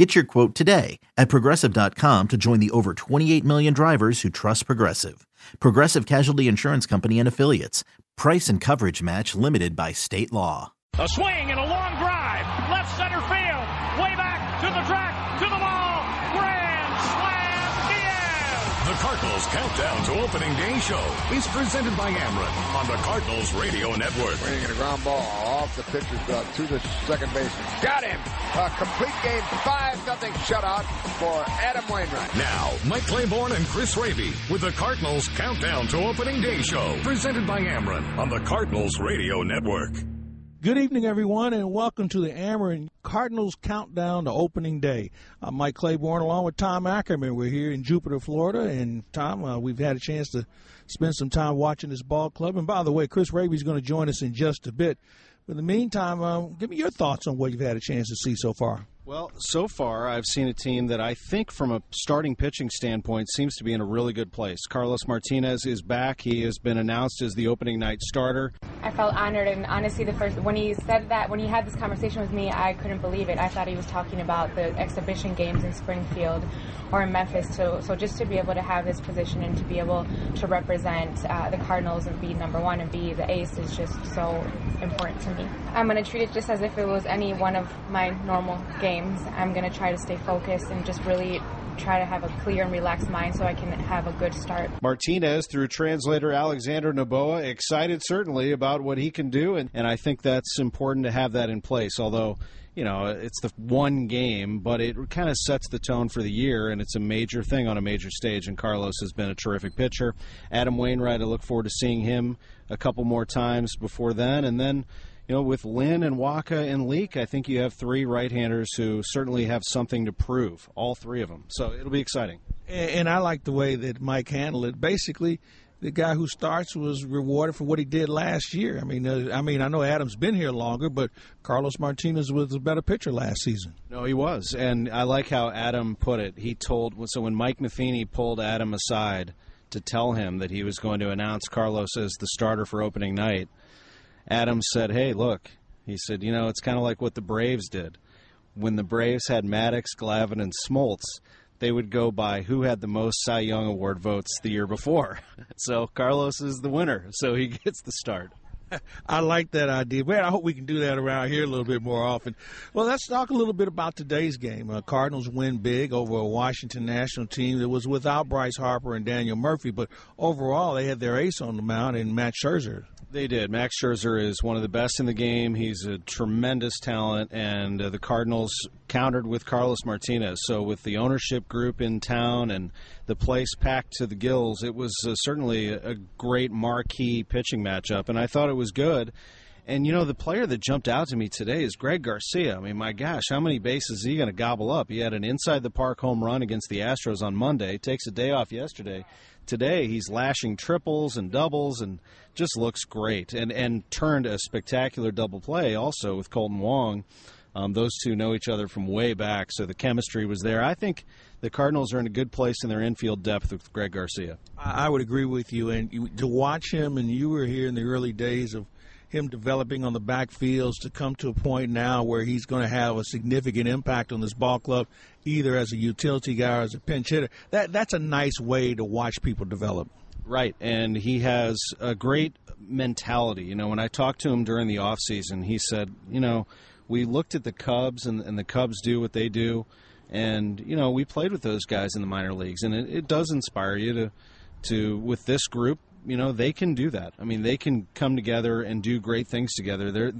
Get your quote today at progressive.com to join the over 28 million drivers who trust Progressive. Progressive Casualty Insurance Company and Affiliates. Price and coverage match limited by state law. A swing and a long drive. Left center field. Cardinals Countdown to Opening Day show is presented by Ameren on the Cardinals Radio Network. Swinging a ground ball off the pitcher's belt to the second baseman. Got him. A complete game, 5 nothing shutout for Adam Wainwright. Now, Mike Claiborne and Chris Raby with the Cardinals Countdown to Opening Day show presented by Ameren on the Cardinals Radio Network. Good evening, everyone, and welcome to the Ameren Cardinals Countdown to Opening Day. I'm Mike Claiborne along with Tom Ackerman. We're here in Jupiter, Florida, and Tom, uh, we've had a chance to spend some time watching this ball club. And by the way, Chris Raby is going to join us in just a bit. But in the meantime, uh, give me your thoughts on what you've had a chance to see so far. Well, so far, I've seen a team that I think, from a starting pitching standpoint, seems to be in a really good place. Carlos Martinez is back. He has been announced as the opening night starter. I felt honored, and honestly, the first when he said that, when he had this conversation with me, I couldn't believe it. I thought he was talking about the exhibition games in Springfield or in Memphis. So, so just to be able to have this position and to be able to represent uh, the Cardinals and be number one and be the ace is just so important to me. I'm going to treat it just as if it was any one of my normal games. I'm going to try to stay focused and just really try to have a clear and relaxed mind so I can have a good start. Martinez, through translator Alexander Noboa, excited certainly about what he can do, and, and I think that's important to have that in place, although you know, it's the one game, but it kind of sets the tone for the year, and it's a major thing on a major stage. And Carlos has been a terrific pitcher. Adam Wainwright, I look forward to seeing him a couple more times before then. And then, you know, with Lynn and Wacha and Leake, I think you have three right-handers who certainly have something to prove, all three of them. So it'll be exciting. And I like the way that Mike handled it. Basically, the guy who starts was rewarded for what he did last year. I mean, uh, I mean, I know Adams been here longer, but Carlos Martinez was a better pitcher last season. No, he was, and I like how Adam put it. He told so when Mike Matheny pulled Adam aside to tell him that he was going to announce Carlos as the starter for opening night. Adam said, "Hey, look," he said, "You know, it's kind of like what the Braves did when the Braves had Maddux, Glavine, and Smoltz." they would go by who had the most Cy Young Award votes the year before. So Carlos is the winner, so he gets the start. I like that idea. Man, I hope we can do that around here a little bit more often. Well, let's talk a little bit about today's game. Uh, Cardinals win big over a Washington national team that was without Bryce Harper and Daniel Murphy, but overall they had their ace on the mound in Max Scherzer. They did. Max Scherzer is one of the best in the game. He's a tremendous talent, and uh, the Cardinals countered with Carlos Martinez. So, with the ownership group in town and the place packed to the gills, it was uh, certainly a great marquee pitching matchup, and I thought it was good. And you know, the player that jumped out to me today is Greg Garcia. I mean, my gosh, how many bases is he going to gobble up? He had an inside the park home run against the Astros on Monday, takes a day off yesterday. Today, he's lashing triples and doubles and just looks great. And, and turned a spectacular double play also with Kolten Wong. Um, those two know each other from way back, so the chemistry was there. I think the Cardinals are in a good place in their infield depth with Greg Garcia. I would agree with you. And you, to watch him, and you were here in the early days of him developing on the backfields to come to a point now where he's going to have a significant impact on this ball club, either as a utility guy or as a pinch hitter. That that's a nice way to watch people develop. Right, and he has a great mentality. You know, when I talked to him during the off season, he said, you know, we looked at the Cubs and, and the Cubs do what they do, and you know, we played with those guys in the minor leagues, and it, it does inspire you to to with this group you know they can do that. I mean, they can come together and do great things together. They're,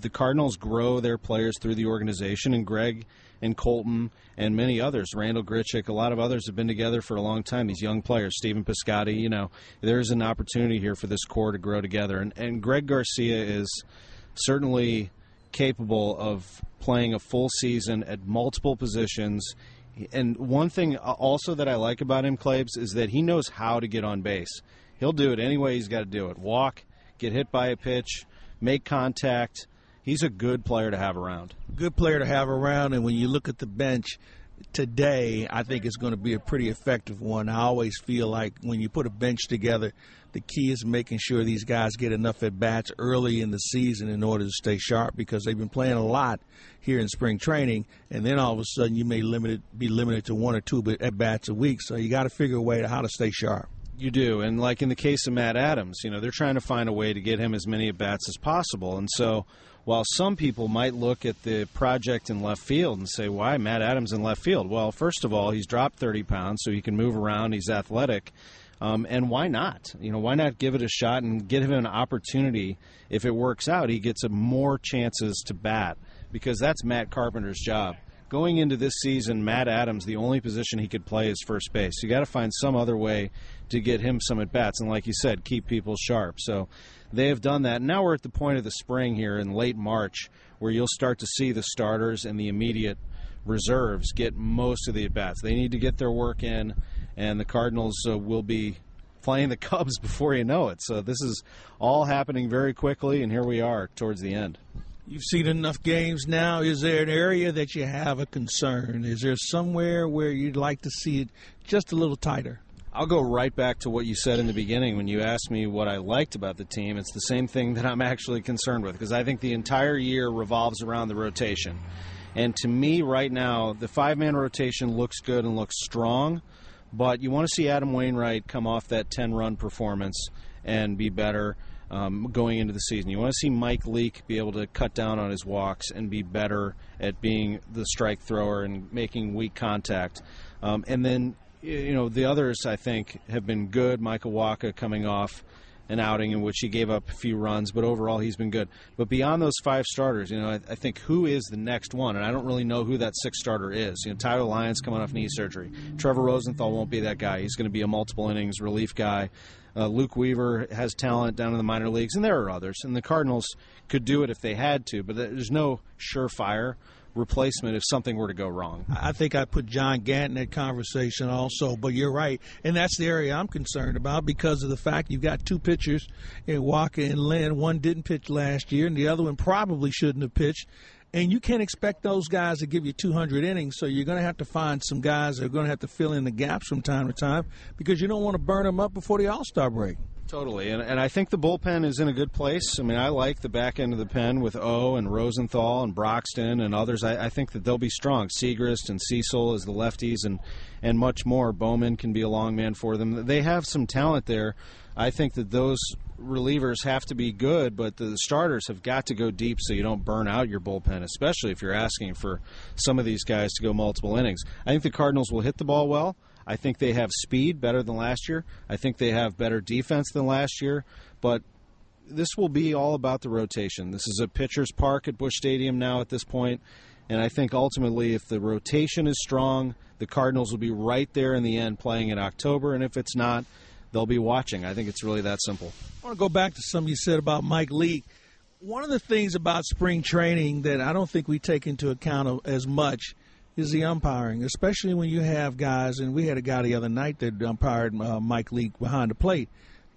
the Cardinals grow their players through the organization, and Greg and Kolten and many others, Randal Grichuk, a lot of others have been together for a long time. These young players, Stephen Piscotty, you know, there's an opportunity here for this core to grow together, and and Greg Garcia is certainly capable of playing a full season at multiple positions. And one thing also that I like about him, Claves, is that he knows how to get on base. He'll do it any way he's got to do it. Walk, get hit by a pitch, make contact. He's a good player to have around. Good player to have around, and when you look at the bench today, I think it's going to be a pretty effective one. I always feel like when you put a bench together, the key is making sure these guys get enough at bats early in the season in order to stay sharp because they've been playing a lot here in spring training, and then all of a sudden you may limited be limited to one or two at bats a week. So you got to figure a way to how to stay sharp. You do, and like in the case of Matt Adams, you know they're trying to find a way to get him as many at bats as possible, and so while some people might look at the project in left field and say, why Matt Adams in left field? Well, first of all, he's dropped 30 pounds, so he can move around. He's athletic. Um, and why not? You know, why not give it a shot and give him an opportunity? If it works out, he gets more chances to bat because that's Matt Carpenter's job. Going into this season, Matt Adams, the only position he could play is first base. You got to find some other way to get him some at bats, and like you said, keep people sharp. So they have done that. Now we're at the point of the spring here in late March where you'll start to see the starters and the immediate reserves get most of the at bats. They need to get their work in, and the Cardinals uh, will be playing the Cubs before you know it. So this is all happening very quickly, and here we are towards the end. You've seen enough games now. Is there an area that you have a concern? Is there somewhere where you'd like to see it just a little tighter? I'll go right back to what you said in the beginning when you asked me what I liked about the team. It's the same thing that I'm actually concerned with because I think the entire year revolves around the rotation. And to me, right now, the five man rotation looks good and looks strong, but you want to see Adam Wainwright come off that 10 run performance and be better. Um, going into the season. You want to see Mike Leake be able to cut down on his walks and be better at being the strike thrower and making weak contact. Um, and then you know, the others I think have been good. Michael Wacha coming off an outing in which he gave up a few runs, but overall he's been good. But beyond those five starters, you know, I, I, think who is the next one, and I don't really know who that sixth starter is. You know, Tyler Lyons coming off knee surgery. Trevor Rosenthal won't be that guy. He's going to be a multiple innings relief guy. Uh, Luke Weaver has talent down in the minor leagues, and there are others. And the Cardinals could do it if they had to, but there's no surefire replacement if something were to go wrong. I think I put John Gant in that conversation also, but you're right. And that's the area I'm concerned about because of the fact you've got two pitchers in Wacha and Lynn. One didn't pitch last year, and the other one probably shouldn't have pitched. And you can't expect those guys to give you 200 innings, so you're going to have to find some guys that are going to have to fill in the gaps from time to time because you don't want to burn them up before the All Star break. Totally, and, and I think the bullpen is in a good place. I mean, I like the back end of the pen with O and Rosenthal and Broxton and others. I, I think that they'll be strong. Siegrist and Cecil as the lefties, and and much more. Bowman can be a long man for them. They have some talent there. I think that those relievers have to be good, but the starters have got to go deep so you don't burn out your bullpen, especially if you're asking for some of these guys to go multiple innings. I think the Cardinals will hit the ball well. I think they have speed better than last year. I think they have better defense than last year. But this will be all about the rotation. This is a pitcher's park at Busch Stadium now at this point, and I think ultimately, if the rotation is strong, the Cardinals will be right there in the end playing in October, and if it's not, they'll be watching. I think it's really that simple. I want to go back to something you said about Mike Leake. One of the things about spring training that I don't think we take into account as much is the umpiring, especially when you have guys. And we had a guy the other night that umpired uh, Mike Leake behind the plate.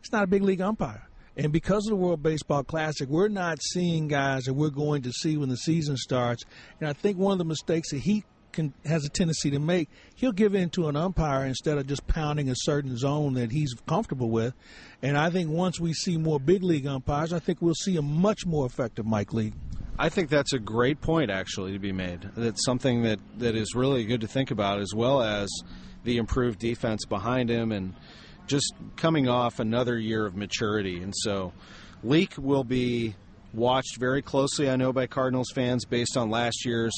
He's not a big league umpire. And because of the World Baseball Classic, we're not seeing guys that we're going to see when the season starts. And I think one of the mistakes that he can, has a tendency to make, he'll give in to an umpire instead of just pounding a certain zone that he's comfortable with. And I think once we see more big league umpires, I think we'll see a much more effective Mike Leake. I think that's a great point, actually, to be made. That's something that, that is really good to think about, as well as the improved defense behind him and just coming off another year of maturity. And so, Leake will be watched very closely, I know, by Cardinals fans based on last year's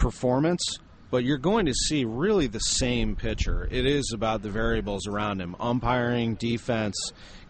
performance. But you're going to see really the same pitcher. It is about the variables around him umpiring, defense,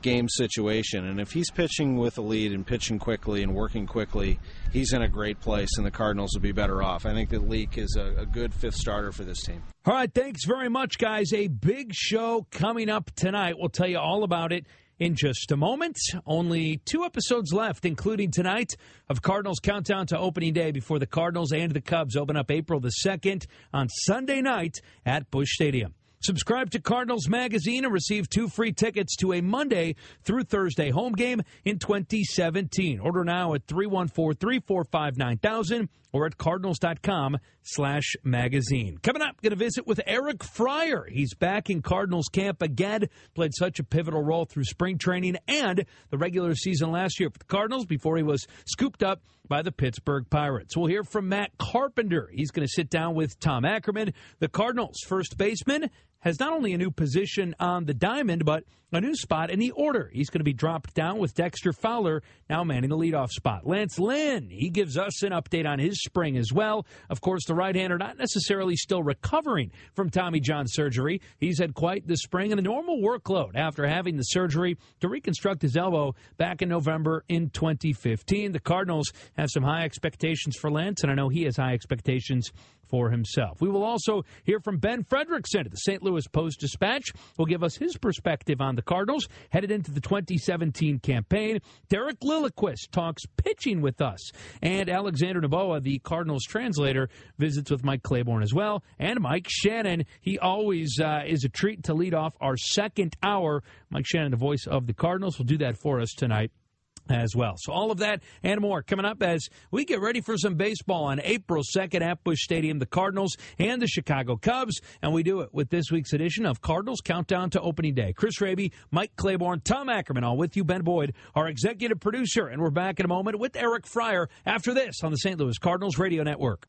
game situation. And if he's pitching with a lead and pitching quickly and working quickly, he's in a great place, and the Cardinals will be better off. I think that Leake is a, a good fifth starter for this team. All right, thanks very much, guys. A big show coming up tonight. We'll tell you all about it in just a moment. Only two episodes left, including tonight of Cardinals Countdown to Opening Day before the Cardinals and the Cubs open up April the 2nd on Sunday night at Busch Stadium. Subscribe to Cardinals Magazine and receive two free tickets to a Monday through Thursday home game in 2017. Order now at 314 345 9000 or at cardinals.com slash magazine. Coming up, going to visit with Eric Fryer. He's back in Cardinals camp again, played such a pivotal role through spring training and the regular season last year for the Cardinals before he was scooped up by the Pittsburgh Pirates. We'll hear from Matt Carpenter. He's going to sit down with Tom Ackerman, the Cardinals first baseman, has not only a new position on the diamond, but a new spot in the order. He's going to be dropped down with Dexter Fowler now manning the leadoff spot. Lance Lynn, he gives us an update on his spring as well. Of course, the right hander not necessarily still recovering from Tommy John surgery. He's had quite the spring and a normal workload after having the surgery to reconstruct his elbow back in November in 2015. The Cardinals have some high expectations for Lance, and I know he has high expectations for himself. We will also hear from Ben Frederickson at the St. Louis Post Dispatch. Will give us his perspective on the Cardinals headed into the 2017 campaign. Derek Lilliquist talks pitching with us, and Alexander Noboa, the Cardinals translator, visits with Mike Claiborne as well, and Mike Shannon. He always uh, is a treat to lead off our second hour. Mike Shannon, the voice of the Cardinals, will do that for us tonight as well. So all of that and more coming up as we get ready for some baseball on April 2nd at Busch Stadium, the Cardinals and the Chicago Cubs. And we do it with this week's edition of Cardinals Countdown to Opening Day. Chris Raby, Mike Claiborne, Tom Ackerman, all with you, Ben Boyd, our executive producer. And we're back in a moment with Eric Fryer after this on the St. Louis Cardinals Radio Network.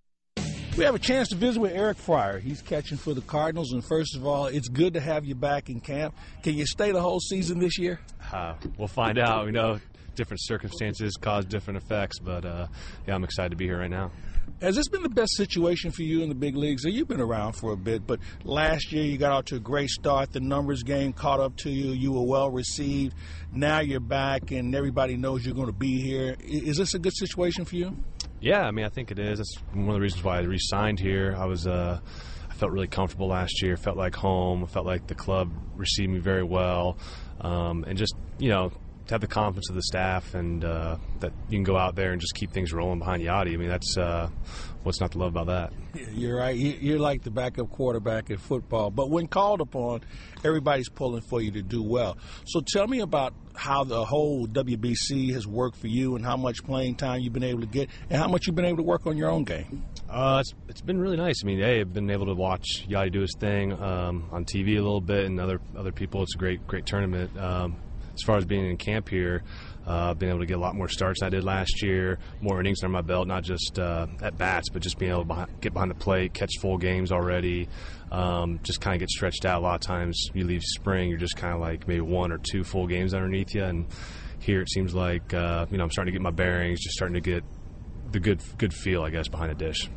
We have a chance to visit with Eric Fryer. He's catching for the Cardinals, and first of all, it's good to have you back in camp. Can you stay the whole season this year? Uh, we'll find out. You know different circumstances cause different effects, but uh, yeah, I'm excited to be here right now. Has this been the best situation for you in the big leagues? You've been around for a bit, but last year you got out to a great start. The numbers game caught up to you. You were well received. Now you're back, and everybody knows you're going to be here. Is this a good situation for you? Yeah, I mean, I think it is. That's one of the reasons why I re-signed here. I was. Uh, I felt really comfortable last year. Felt like home. Felt like the club received me very well, um, and just you know to have the confidence of the staff and uh, that you can go out there and just keep things rolling behind Yadi. I mean, that's uh, what's not to love about that. You're right. You're like the backup quarterback in football, but when called upon, everybody's pulling for you to do well. So tell me about how the whole WBC has worked for you and how much playing time you've been able to get and how much you've been able to work on your own game. Uh, it's, it's been really nice. I mean, hey, I've been able to watch Yadi do his thing um, on TV a little bit and other other people. It's a great great tournament. Um, as far as being in camp here, uh, being able to get a lot more starts than I did last year, more innings under my belt, not just uh, at bats, but just being able to get behind the plate, catch full games already, um, just kind of get stretched out. A lot of times you leave spring, you're just kind of like maybe one or two full games underneath you, and here it seems like uh, you know I'm starting to get my bearings, just starting to get the good good feel, I guess, behind the dish.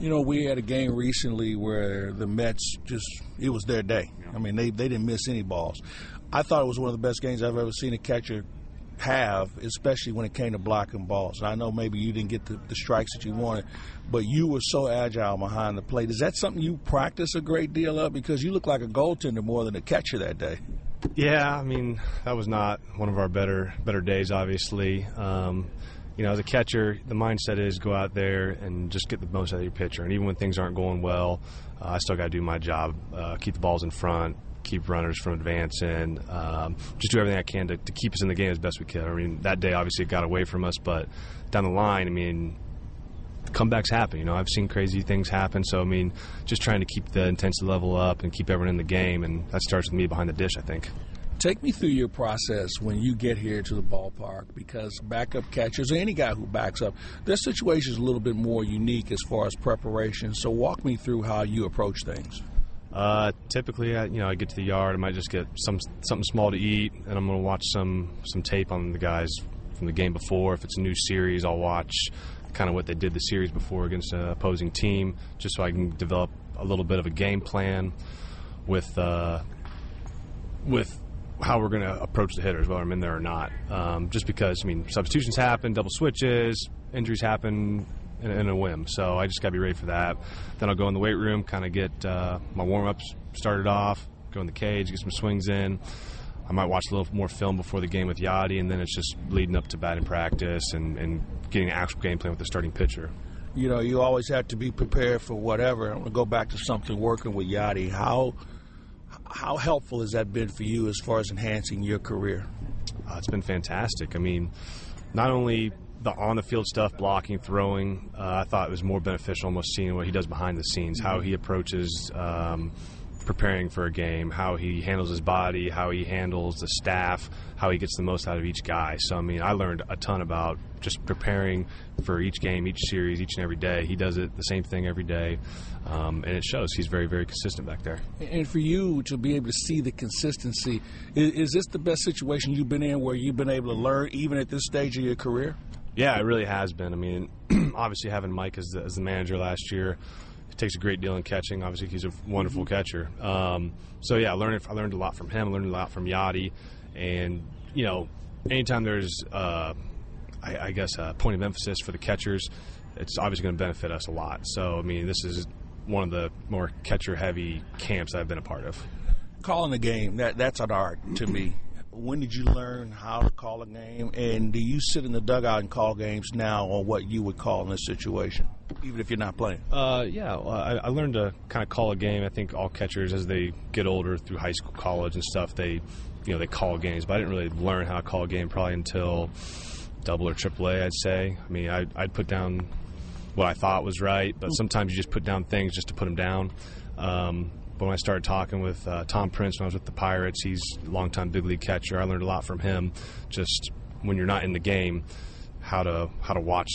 You know, we had a game recently where the Mets just, it was their day. I mean, they, they didn't miss any balls. I thought it was one of the best games I've ever seen a catcher have, especially when it came to blocking balls. And I know maybe you didn't get the, the, strikes that you wanted, but you were so agile behind the plate. Is that something you practice a great deal of? Because you look like a goaltender more than a catcher that day. Yeah, I mean that was not one of our better better days. Obviously, um, you know, as a catcher, the mindset is go out there and just get the most out of your pitcher. And even when things aren't going well, uh, I still got to do my job, uh, keep the balls in front, keep runners from advancing, um, just do everything I can to, to, keep us in the game as best we can. I mean, that day obviously it got away from us, but down the line, I mean, comebacks happen. You know, I've seen crazy things happen. So I mean, just trying to keep the intensity level up and keep everyone in the game, and that starts with me behind the dish. I think. Take me through your process when you get here to the ballpark because backup catchers or any guy who backs up, their situation is a little bit more unique as far as preparation. So walk me through how you approach things. Uh, typically, I, you know, I get to the yard. I might just get some something small to eat, and I'm going to watch some some tape on the guys from the game before. If it's a new series, I'll watch kind of what they did the series before against an opposing team, just so I can develop a little bit of a game plan with uh, with how we're going to approach the hitters, whether I'm in there or not. Um, just because, I mean, substitutions happen, double switches, injuries happen in, in a whim. So I just got to be ready for that. Then I'll go in the weight room, kind of get uh, my warm ups started off, go in the cage, get some swings in. I might watch a little more film before the game with Yadi, and then it's just leading up to batting practice and, and getting an actual game plan with the starting pitcher. You know, you always have to be prepared for whatever. I'm going to go back to something working with Yadi. How How helpful has that been for you as far as enhancing your career? Uh, it's been fantastic. I mean, not only the on the field stuff, blocking, throwing, uh, I thought it was more beneficial almost seeing what he does behind the scenes, how he approaches um, preparing for a game, how he handles his body, how he handles the staff, how he gets the most out of each guy. So, I mean, I learned a ton about just preparing for each game, each series, each and every day. He does it the same thing every day, um, and it shows. He's very, very consistent back there. And for you to be able to see the consistency, is, is this the best situation you've been in where you've been able to learn even at this stage of your career? Yeah, it really has been. I mean, obviously having Mike as the, as the manager last year, it takes a great deal in catching. Obviously, he's a wonderful catcher. Um, so yeah, I learned I learned a lot from him. I learned a lot from Yadi, and you know, anytime there's uh, I, I, guess a point of emphasis for the catchers, it's obviously going to benefit us a lot. So I mean, this is one of the more catcher heavy camps I've been a part of. Calling a game that that's an art to me when did you learn how to call a game? And do you sit in the dugout and call games now on what you would call in this situation, even if you're not playing? Uh, yeah, well, I, I, learned to kind of call a game. I think all catchers, as they get older through high school, college, and stuff, they, you know, they call games. But I didn't really learn how to call a game probably until double or triple A, I'd say. I mean, I, I'd put down what I thought was right, but sometimes you just put down things just to put them down. Um, but when I started talking with uh, Tom Prince when I was with the Pirates, he's a longtime big league catcher. I learned a lot from him. Just when you're not in the game, how to how to watch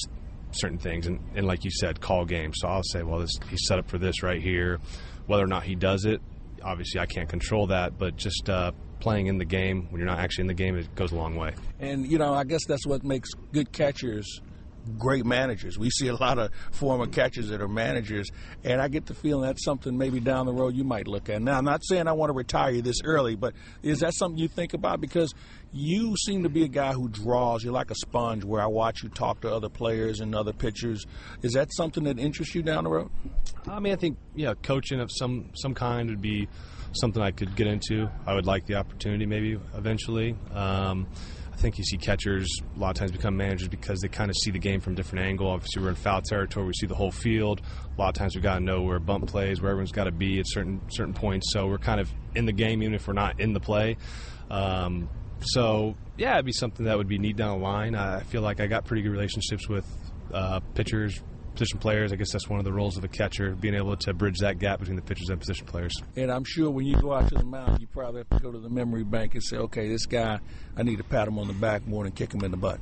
certain things and, and like you said, call games. So I'll say, well, this, he's set up for this right here. Whether or not he does it, obviously I can't control that, but just uh, playing in the game when you're not actually in the game, it goes a long way. And you know, I guess that's what makes good catchers great managers. We see a lot of former catchers that are managers, and I get the feeling that's something maybe down the road you might look at. Now, I'm not saying I want to retire you this early, but is that something you think about? Because you seem to be a guy who draws. You're like a sponge where I watch you talk to other players and other pitchers. Is that something that interests you down the road? I mean, I think, yeah, coaching of some, some kind would be something I could get into. I would like the opportunity maybe eventually. Um, I think you see catchers a lot of times become managers because they kind of see the game from a different angle. Obviously, we're in foul territory; we see the whole field. A lot of times, we've got to know where bump plays, where everyone's got to be at certain certain points. So we're kind of in the game, even if we're not in the play. Um, so yeah, it'd be something that would be neat down the line. I feel like I got pretty good relationships with uh, pitchers, position players. I guess that's one of the roles of a catcher, being able to bridge that gap between the pitchers and position players. And I'm sure when you go out to the mound, you probably have to go to the memory bank and say, okay, this guy, I need to pat him on the back more than kick him in the butt.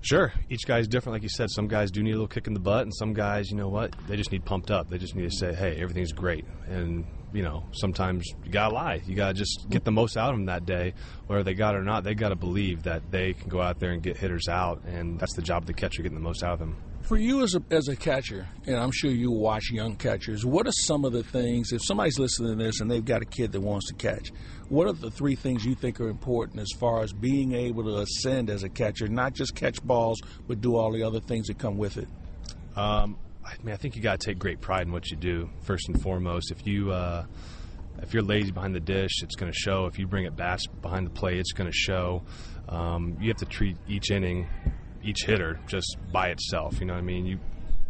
Sure. Each guy's different, like you said. Some guys do need a little kick in the butt, and some guys, you know what, they just need pumped up. They just need to say, hey, everything's great. And, you know, sometimes you got to lie. You got to just get the most out of them that day, whether they got it or not. They got to believe that they can go out there and get hitters out, and that's the job of the catcher, getting the most out of them. For you as a, as a catcher, and I'm sure you watch young catchers, what are some of the things, if somebody's listening to this and they've got a kid that wants to catch, what are the three things you think are important as far as being able to ascend as a catcher, not just catch balls, but do all the other things that come with it? Um, I mean, I think you got to take great pride in what you do, first and foremost. If you. Uh, if you're lazy behind the dish, it's going to show. If you bring it back behind the plate, it's going to show. Um, you have to treat each inning each hitter just by itself. You know what I mean? You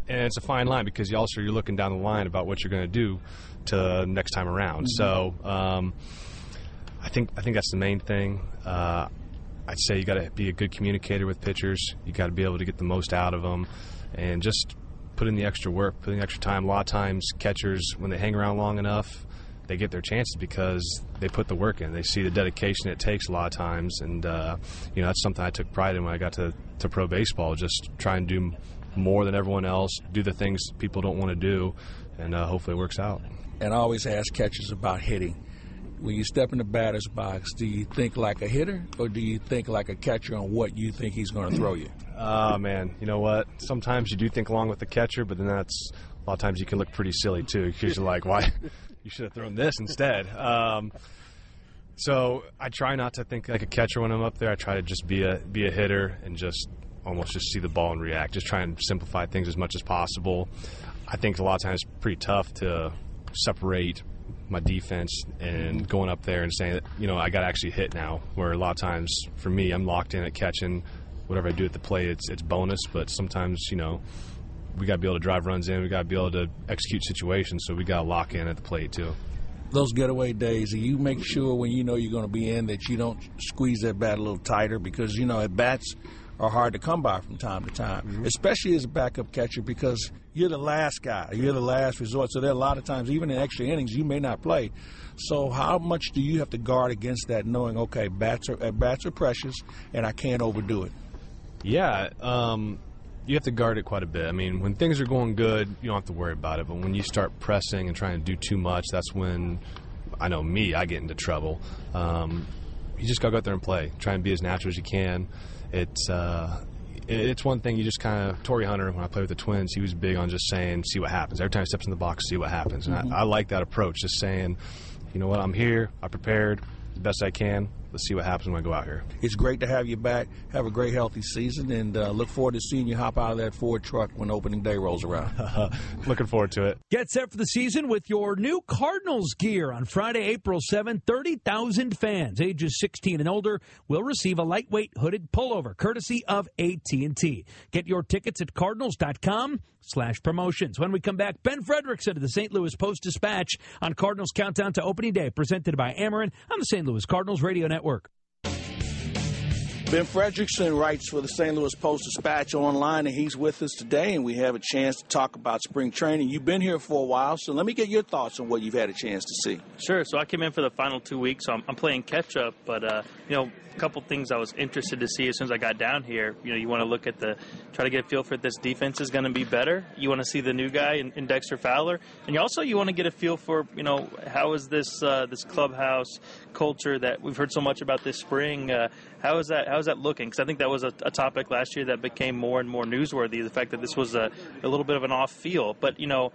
and it's a fine line because you also you're looking down the line about what you're going to do to next time around. Mm-hmm. So um, I think I think that's the main thing. Uh, I'd say you got to be a good communicator with pitchers. You got to be able to get the most out of them, and just put in the extra work, put in the extra time. A lot of times, catchers when they hang around long enough, they get their chances because they put the work in. They see the dedication it takes a lot of times, and uh, you know that's something I took pride in when I got to, to pro baseball. Just try and do more than everyone else, do the things people don't want to do, and uh, hopefully it works out. And I always ask catchers about hitting. When you step in the batter's box, do you think like a hitter, or do you think like a catcher on what you think he's going to throw you? Oh man, you know what? Sometimes you do think along with the catcher, but then that's a lot of times you can look pretty silly too because you're like, why? You should have thrown this instead. Um, so I try not to think like a catcher when I'm up there. I try to just be a be a hitter and just almost just see the ball and react. Just try and simplify things as much as possible. I think a lot of times it's pretty tough to separate my defense and going up there and saying that you know I got to actually hit now. Where a lot of times for me, I'm locked in at catching. Whatever I do at the plate, it's it's bonus. But sometimes you know we got to be able to drive runs in. We got to be able to execute situations. So we got to lock in at the plate too. those getaway days, you make sure when you know you're going to be in that you don't squeeze that bat a little tighter because you know at bats are hard to come by from time to time, mm-hmm. especially as a backup catcher because you're the last guy, you're the last resort. So there are a lot of times, even in extra innings, you may not play. So how much do you have to guard against that, knowing okay, bats are bats are precious, and I can't overdo it? Yeah. Um, you have to guard it quite a bit. I mean, when things are going good, you don't have to worry about it. But when you start pressing and trying to do too much, that's when I know me, I get into trouble. Um, you just got to go out there and play. Try and be as natural as you can. It's uh, it's one thing you just kind of Torii Hunter when I played with the Twins, he was big on just saying, "See what happens." Every time he steps in the box, see what happens. And mm-hmm. I, I like that approach, just saying, "You know what? I'm here. I prepared the best I can let's see what happens when I go out here. It's great to have you back. Have a great, healthy season, and uh, look forward to seeing you hop out of that Ford truck when opening day rolls around. Looking forward to it. Get set for the season with your new Cardinals gear on Friday, April 7th. 30,000 fans ages 16 and older will receive a lightweight hooded pullover courtesy of AT&T. Get your tickets at cardinals.com slash promotions. When we come back, Ben Frederickson of the St. Louis Post-Dispatch on Cardinals Countdown to Opening Day, presented by Ameren on the St. Louis Cardinals Radio Network. Ben Frederickson writes for the St. Louis Post Dispatch online, and he's with us today, and we have a chance to talk about spring training. You've been here for a while, so let me get your thoughts on what you've had a chance to see. Sure. So I came in for the final two weeks, so I'm, I'm playing catch up, but uh, you know, a couple things I was interested to see as soon as I got down here. You know, you want to look at the try to get a feel for this defense is going to be better. You want to see the new guy in, in, Dexter Fowler, and you also you want to get a feel for you know how is this uh, this clubhouse culture that we've heard so much about this spring. Uh, how is that how is that looking? Because I think that was a, a, topic last year that became more and more newsworthy. The fact that this was a, a little bit of an off feel, but you know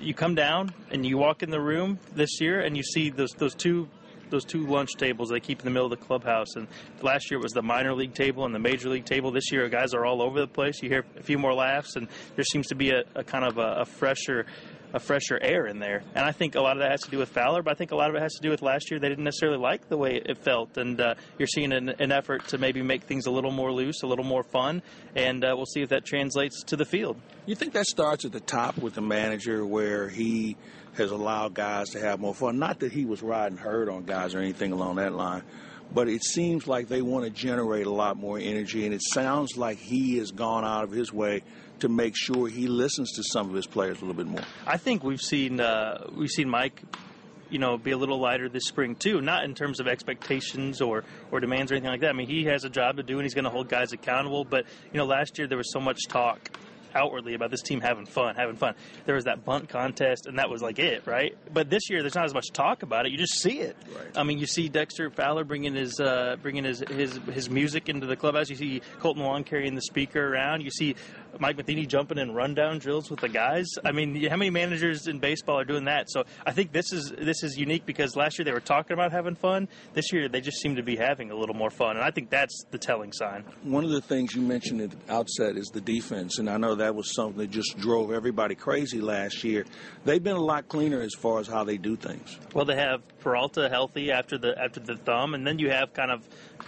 you come down and you walk in the room this year and you see those those two those two lunch tables they keep in the middle of the clubhouse. And last year it was the minor league table and the major league table. This year guys are all over the place. You hear a few more laughs, and there seems to be a, a kind of a, a fresher a fresher air in there. And I think a lot of that has to do with Fowler, but I think a lot of it has to do with last year. They didn't necessarily like the way it felt, and uh, you're seeing an, an, effort to maybe make things a little more loose, a little more fun, and uh, we'll see if that translates to the field. You think that starts at the top with the manager, where he has allowed guys to have more fun? Not that he was riding herd on guys or anything along that line but it seems like they want to generate a lot more energy, and it sounds like he has gone out of his way to make sure he listens to some of his players a little bit more. I think we've seen uh, we've seen Mike you know, be a little lighter this spring too. Not in terms of expectations or or demands or anything like that. I mean, he has a job to do and he's going to hold guys accountable. But you know, last year there was so much talk outwardly about this team having fun, having fun. There was that bunt contest, and that was like it, right? But this year, there's not as much talk about it. You just see it. Right. I mean, you see Dexter Fowler bringing his uh, bringing his, his his music into the clubhouse. You see Kolten Wong carrying the speaker around. You see Mike Matheny jumping in rundown drills with the guys. I mean, how many managers in baseball are doing that? So I think this is this is unique because last year they were talking about having fun. This year they just seem to be having a little more fun, and I think that's the telling sign. One of the things you mentioned at the outset is the defense, and I know that was something that just drove everybody crazy last year. They've been a lot cleaner as far as how they do things. Well, they have Peralta healthy after the after the thumb, and then you have kind of,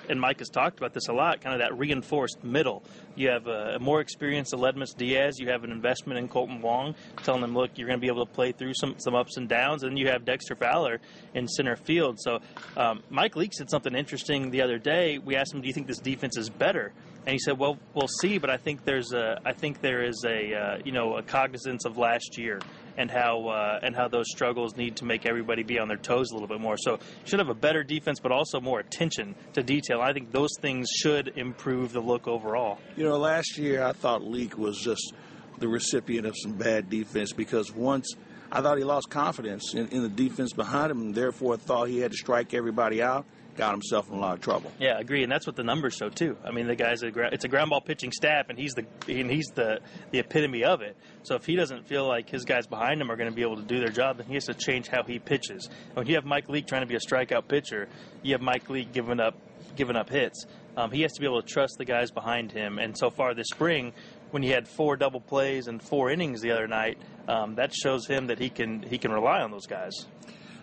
and Mike has talked about this a lot, kind of that reinforced middle. You have a more experienced Aledmys Diaz. You have an investment in Kolten Wong, telling them, look, you're going to be able to play through some some ups and downs. And then you have Dexter Fowler in center field. So um, Mike Leake said something interesting the other day. We asked him, do you think this defense is better? And he said, "Well, we'll see, but I think there's a, I think there is a, uh, you know, a cognizance of last year and how uh, and how those struggles need to make everybody be on their toes a little bit more. So should have a better defense, but also more attention to detail. I think those things should improve the look overall. You know, last year I thought Leake was just the recipient of some bad defense because once I thought he lost confidence in, in the defense behind him, and therefore thought he had to strike everybody out got himself in a lot of trouble. Yeah, I agree, and that's what the numbers show too. I mean, the guy's a it's a ground ball pitching staff, and he's the and he's the the epitome of it. So if he doesn't feel like his guys behind him are going to be able to do their job, then he has to change how he pitches. When you have Mike Leake trying to be a strikeout pitcher, you have Mike Leake giving up giving up hits. Um, he has to be able to trust the guys behind him. And so far this spring, when he had four double plays and four innings the other night, um, that shows him that he can he can rely on those guys.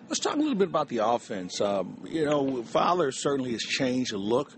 Let's talk a little bit about the offense. Um, you know, Fowler certainly has changed the look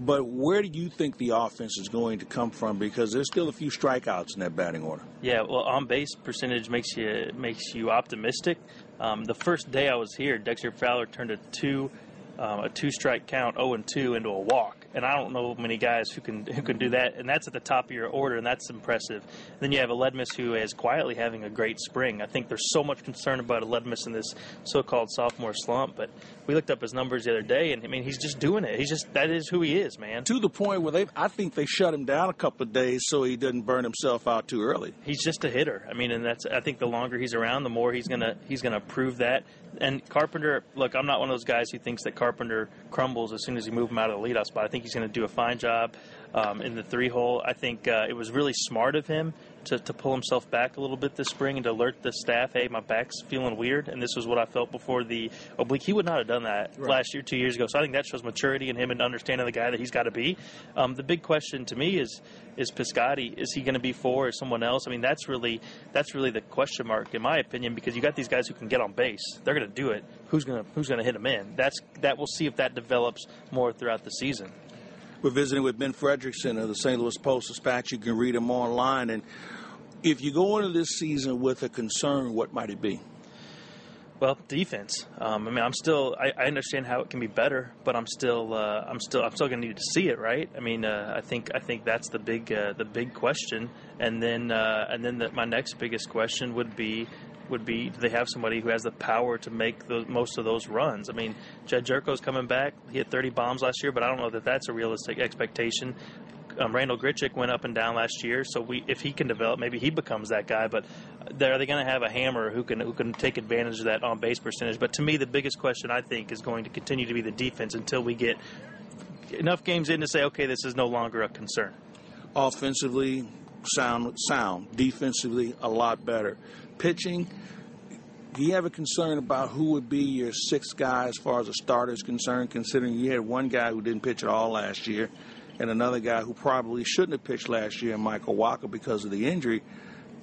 But where do you think the offense is going to come from? Because there's still a few strikeouts in that batting order. Yeah, well, on base percentage makes you makes you optimistic. Um, the first day I was here, Dexter Fowler turned a two um, a two strike count, 0 and 2 into a walk and I don't know many guys who can who can do mm-hmm. that, and that's at the top of your order, and that's impressive. Then you have Aledmys who is quietly having a great spring. I think there's so much concern about Aledmys in this so-called sophomore slump, but we looked up his numbers the other day, and I mean he's just doing it. He's just that is who he is, man. To the point where they, I think they shut him down a couple of days so he doesn't burn himself out too early. He's just a hitter. I mean, and that's I think the longer he's around, the more he's gonna he's gonna prove that. And Carpenter, look, I'm not one of those guys who thinks that Carpenter crumbles as soon as you move him out of the leadoff spot. I think he's going to do a fine job um, in the three hole. I think uh, it was really smart of him to, to pull himself back a little bit this spring and to alert the staff, hey, my back's feeling weird, and this was what I felt before the oblique. He would not have done that right. last year, two years ago. So I think that shows maturity in him and understanding the guy that he's got to be. Um, the big question to me is is Piscotty is he going to be for or someone else? I mean, that's really that's really the question mark in my opinion because you got these guys who can get on base. They're going to do it. Who's going to who's going to hit them in? That's that we'll see if that develops more throughout the season. We're visiting with Ben Frederickson of the St. Louis Post Dispatch. You can read him online and if you go into this season with a concern, what might it be? Well, defense. Um, I mean, I'm still. I, I, understand how it can be better, but I'm still. Uh, I'm still. I'm still going to need to see it, right? I mean, uh, I think. I think that's the big. Uh, the big question. And then. Uh, and then the, my next biggest question would be. Would be do they have somebody who has the power to make the most of those runs? I mean, Jedd Gyorko's coming back. He hit 30 bombs last year, but I don't know that that's a realistic expectation um, Randal Grichuk went up and down last year, so we if he can develop, maybe he becomes that guy. But are they going to have a hammer who can who can take advantage of that on base percentage? But to me, the biggest question I think is going to continue to be the defense until we get enough games in to say, okay, this is no longer a concern. Offensively, sound sound. Defensively, a lot better. Pitching. Do you have a concern about who would be your sixth guy as far as a starter is concerned, considering you had one guy who didn't pitch at all last year? And another guy who probably shouldn't have pitched last year, Michael Wacha, because of the injury,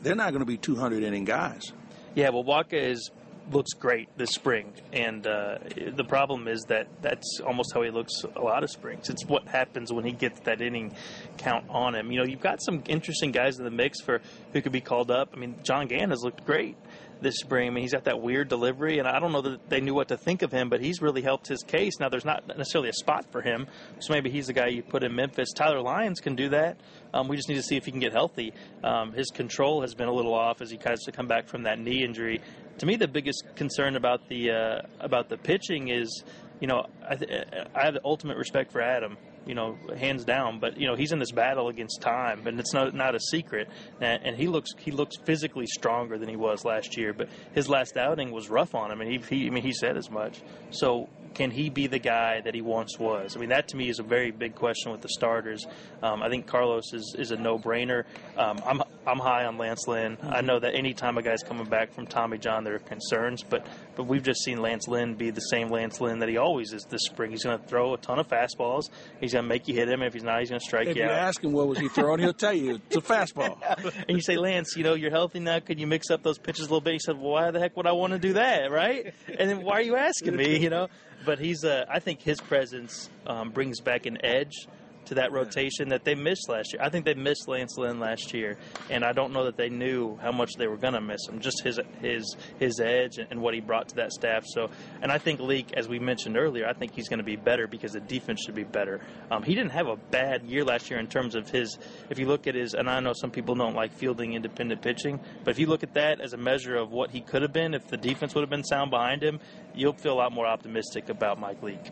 they're not going to be 200 inning guys. Yeah, well, Wacha is looks great this spring, and uh, the problem is that that's almost how he looks a lot of springs. It's what happens when he gets that inning count on him. You know, you've got some interesting guys in the mix for who could be called up. I mean, John Gant has looked great this spring. I mean, he's got that weird delivery, and I don't know that they knew what to think of him, but he's really helped his case. Now, there's not necessarily a spot for him, so maybe he's the guy you put in Memphis. Tyler Lyons can do that. Um, we just need to see if he can get healthy. Um, his control has been a little off as he tries to come back from that knee injury. To me, the biggest concern about the uh, about the pitching is, you know, I, th- I have the ultimate respect for Adam you know, hands down. But you know, he's in this battle against time, and it's not not a secret. And, and, he looks he looks physically stronger than he was last year. But his last outing was rough on him, and he, he I mean, he said as much. So can he be the guy that he once was? I mean, that to me is a very big question with the starters. Um, I think Carlos is, is a no brainer. Um, I'm I'm high on Lance Lynn. I know that anytime a guy's coming back from Tommy John, there are concerns, but but we've just seen Lance Lynn be the same Lance Lynn that he always is this spring. He's going to throw a ton of fastballs. He's going to make you hit him. If he's not, he's going to strike if you, you out. ask him what was he throwing, he'll tell you it's a fastball. and you say, Lance, you know you're healthy now. Could you mix up those pitches a little bit? He said, Well, why the heck would I want to do that, right? And then why are you asking me? You know, but he's uh, I think his presence um, brings back an edge to that rotation that they missed last year. I think they missed Lance Lynn last year, and I don't know that they knew how much they were going to miss him. Just his his his edge and what he brought to that staff. So, and I think Leake, as we mentioned earlier, I think he's going to be better because the defense should be better. Um, he didn't have a bad year last year in terms of his. If you look at his, and I know some people don't like fielding independent pitching, but if you look at that as a measure of what he could have been if the defense would have been sound behind him, you'll feel a lot more optimistic about Mike Leake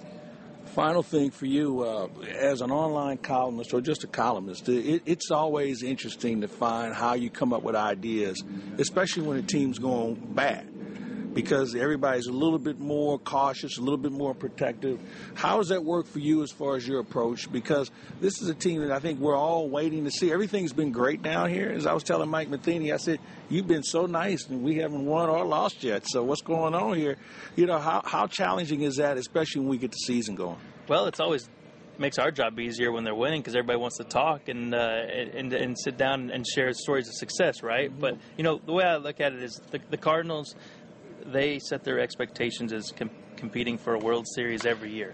final thing for you, uh, as an online columnist or just a columnist, it, it's always interesting to find how you come up with ideas, especially when a team's going bad because everybody's a little bit more cautious, a little bit more protective. How does that work for you as far as your approach? Because this is a team that I think we're all waiting to see. Everything's been great down here. As I was telling Mike Matheny, I said, You've been so nice and we haven't won or lost yet. So what's going on here? You know, how, how challenging is that, especially when we get the season going? Well, it's always makes our job easier when they're winning because everybody wants to talk and, uh, and and sit down and share stories of success, right? Mm-hmm. But you know, the way I look at it is the, the Cardinals they set their expectations as com- competing for a World Series every year.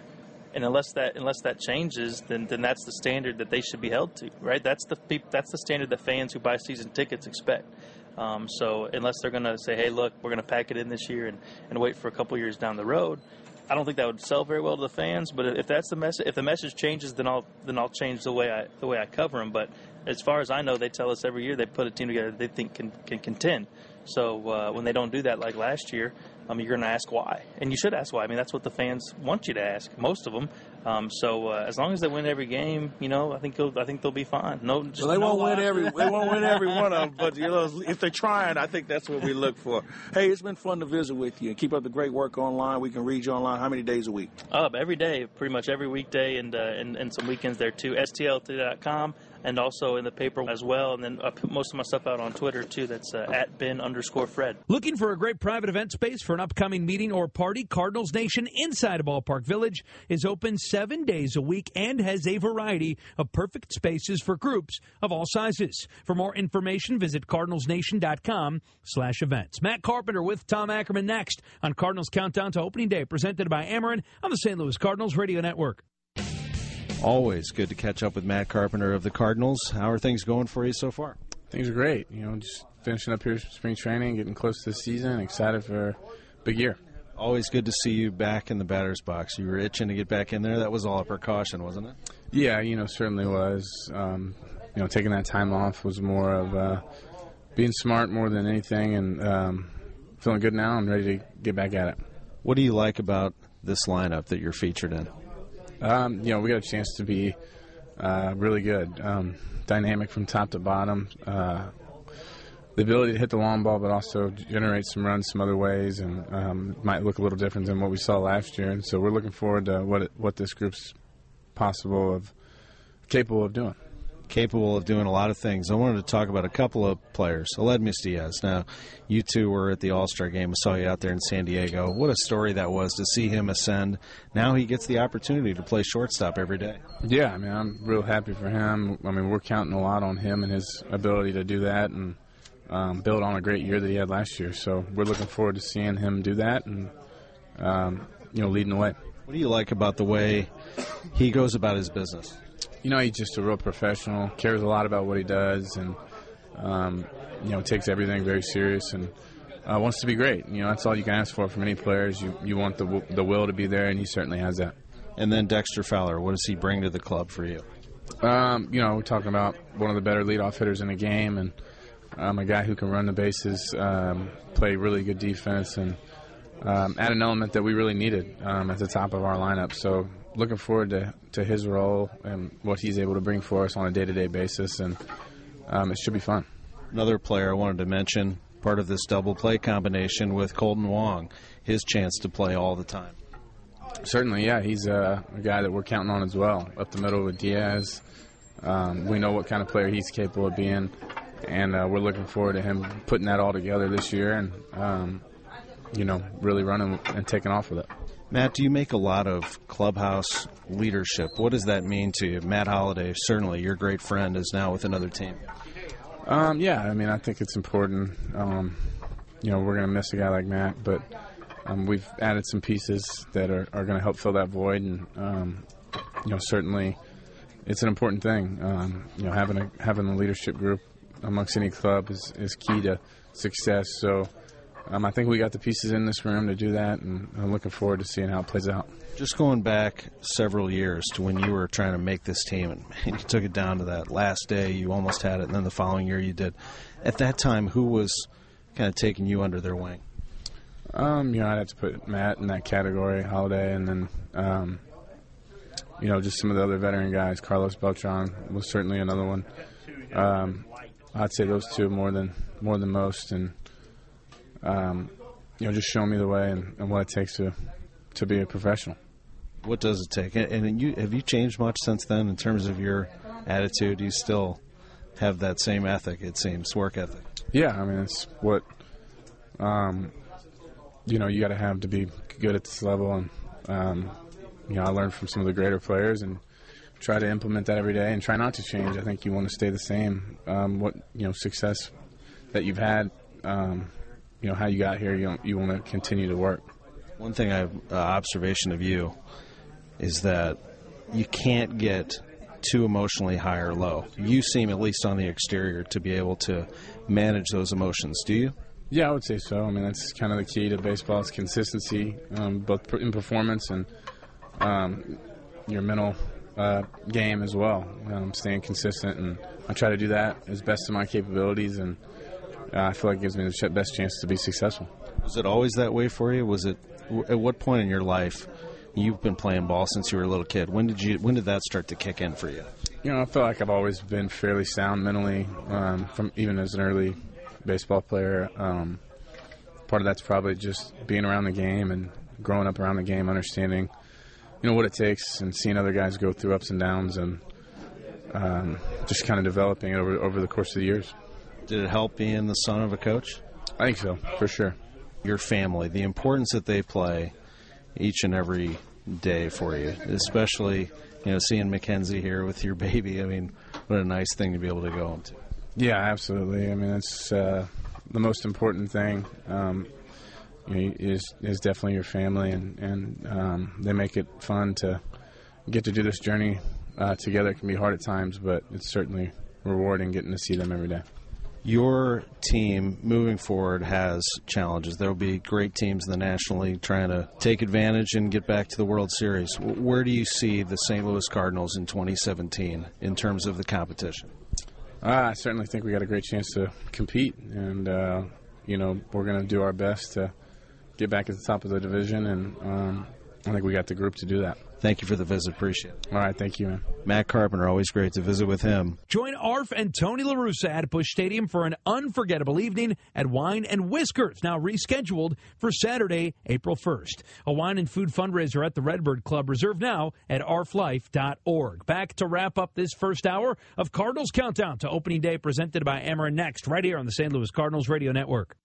And unless that unless that changes, then then that's the standard that they should be held to, right? That's the that's the standard that fans who buy season tickets expect. Um, so unless they're going to say, hey, look, we're going to pack it in this year and, and wait for a couple years down the road, I don't think that would sell very well to the fans. But if that's the message, if the message changes, then I'll then I'll change the way I the way I cover them. But as far as I know, they tell us every year they put a team together they think can can contend. So uh, when they don't do that, like last year, um, you're going to ask why, and you should ask why. I mean, that's what the fans want you to ask. Most of them. Um, so uh, as long as they win every game, you know, I think they'll, I think they'll be fine. No, Well, they won't win every they won't win every one of them, but you know if they're trying, I think that's what we look for. Hey, it's been fun to visit with you and keep up the great work online. We can read you online. How many days a week? Up every day, pretty much every weekday, and uh, and, and some weekends there too. STL.com and also in the paper as well. And then I put most of my stuff out on Twitter too. That's uh, at Ben underscore Fred. Looking for a great private event space for an upcoming meeting or party? Cardinals Nation inside of Ballpark Village is open seven days a week and has a variety of perfect spaces for groups of all sizes. For more information, visit cardinalsnation.com slash events. Matt Carpenter with Tom Ackerman next on Cardinals Countdown to Opening Day, presented by Ameren on the St. Louis Cardinals Radio Network. Always good to catch up with Matt Carpenter of the Cardinals. How are things going for you so far? Things are great. You know, just finishing up here spring training, getting close to the season, excited for a big year. Always good to see you back in the batter's box. You were itching to get back in there. That was all a precaution, wasn't it? Yeah, you know, certainly was. Um, you know, taking that time off was more of uh, being smart more than anything, and um, feeling good now and ready to get back at it. What do you like about this lineup that you're featured in? Um, you know, we got a chance to be uh, really good, um, dynamic from top to bottom. Uh, the ability to hit the long ball, but also generate some runs some other ways, and um, might look a little different than what we saw last year. And so we're looking forward to what what this group's possible of, capable of doing. Capable of doing a lot of things. I wanted to talk about a couple of players. Aledmys Diaz. Now, you two were at the All Star game. I saw you out there in San Diego. What a story that was to see him ascend. Now he gets the opportunity to play shortstop every day. Yeah, I mean, I'm real happy for him. I mean, we're counting a lot on him and his ability to do that and um, build on a great year that he had last year. So we're looking forward to seeing him do that and, um, you know, leading the way. What do you like about the way he goes about his business? You know, he's just a real professional, cares a lot about what he does, and, um, you know, takes everything very serious and uh, wants to be great. You know, that's all you can ask for from any players. You, you want the, w- the will to be there, and he certainly has that. And then Dexter Fowler, what does he bring to the club for you? Um, you know, we're talking about one of the better leadoff hitters in the game, and um, a guy who can run the bases, um, play really good defense, and um, add an element that we really needed um, at the top of our lineup. So, looking forward to, to his role and what he's able to bring for us on a day to day basis, and um, it should be fun. Another player I wanted to mention, part of this double play combination with Kolten Wong, his chance to play all the time. Certainly, yeah, he's uh, a guy that we're counting on as well. Up the middle with Diaz, um, we know what kind of player he's capable of being, and uh, we're looking forward to him putting that all together this year and, um, you know, really running and taking off with it. Matt, do you make a lot of clubhouse leadership? What does that mean to you? Matt Holliday, certainly your great friend, is now with another team. Um, yeah, I mean, I think it's important. Um, you know, we're going to miss a guy like Matt, but um, we've added some pieces that are, are going to help fill that void, and um, you know, certainly, it's an important thing. Um, you know, having a having a leadership group amongst any club is, is key to success. So, um, I think we got the pieces in this room to do that, and I'm looking forward to seeing how it plays out. Just going back several years to when you were trying to make this team, and you took it down to that last day, you almost had it, and then the following year you did. At that time, who was kind of taking you under their wing? Um, you know, I'd have to put Matt in that category, Holliday, and then, um, you know, just some of the other veteran guys. Carlos Beltran was certainly another one. Um, I'd say those two more than more than most, and um, you know, just showing me the way and, and what it takes to to be a professional. What does it take? And, and you have you changed much since then in terms of your attitude? You still have that same ethic, it seems, work ethic. Yeah, I mean, it's what um, you know you got to have to be good at this level, and um, you know I learned from some of the greater players and try to implement that every day and try not to change. I think you want to stay the same. Um, what you know, success that you've had, um, you know, how you got here, you you want to continue to work. One thing I have uh, observation of you, is that you can't get too emotionally high or low. You seem, at least on the exterior, to be able to manage those emotions. Do you? Yeah, I would say so. I mean, that's kind of the key to baseball is consistency, um, both in performance and um, your mental uh, game as well. Um, staying consistent, and I try to do that as best of my capabilities, and uh, I feel like it gives me the best chance to be successful. Was it always that way for you? Was it at what point in your life? You've been playing ball since you were a little kid. When did you? When did that start to kick in for you? You know, I feel like I've always been fairly sound mentally, um, from even as an early baseball player. Um, part of that's probably just being around the game and growing up around the game, understanding, you know, what it takes, and seeing other guys go through ups and downs, and um, just kind of developing it over over the course of the years. Did it help being the son of a coach? I think so, for sure. Your family, the importance that they play each and every day for you, especially you know seeing Mackenzie here with your baby. I mean, what a nice thing to be able to go into. Yeah, absolutely. I mean, it's uh, the most important thing. Um, you know, is is definitely your family, and and um, they make it fun to get to do this journey uh, together. It can be hard at times, but it's certainly rewarding getting to see them every day your team moving forward has challenges. There will be great teams in the National League trying to take advantage and get back to the World Series. Where do you see the St. Louis Cardinals in 2017 in terms of the competition? Uh, I certainly think we got a great chance to compete, and uh, you know we're going to do our best to get back at the top of the division, and um, I think we got the group to do that. Thank you for the visit. Appreciate it. All right. Thank you, man. Matt Carpenter, always great to visit with him. Join Arf and Tony LaRussa at Busch Stadium for an unforgettable evening at Wine and Whiskers, now rescheduled for Saturday, April 1st. A wine and food fundraiser at the Redbird Club. Reserve now at arflife.org. Back to wrap up this first hour of Cardinals Countdown to Opening Day presented by Ameren Next, right here on the St. Louis Cardinals Radio Network.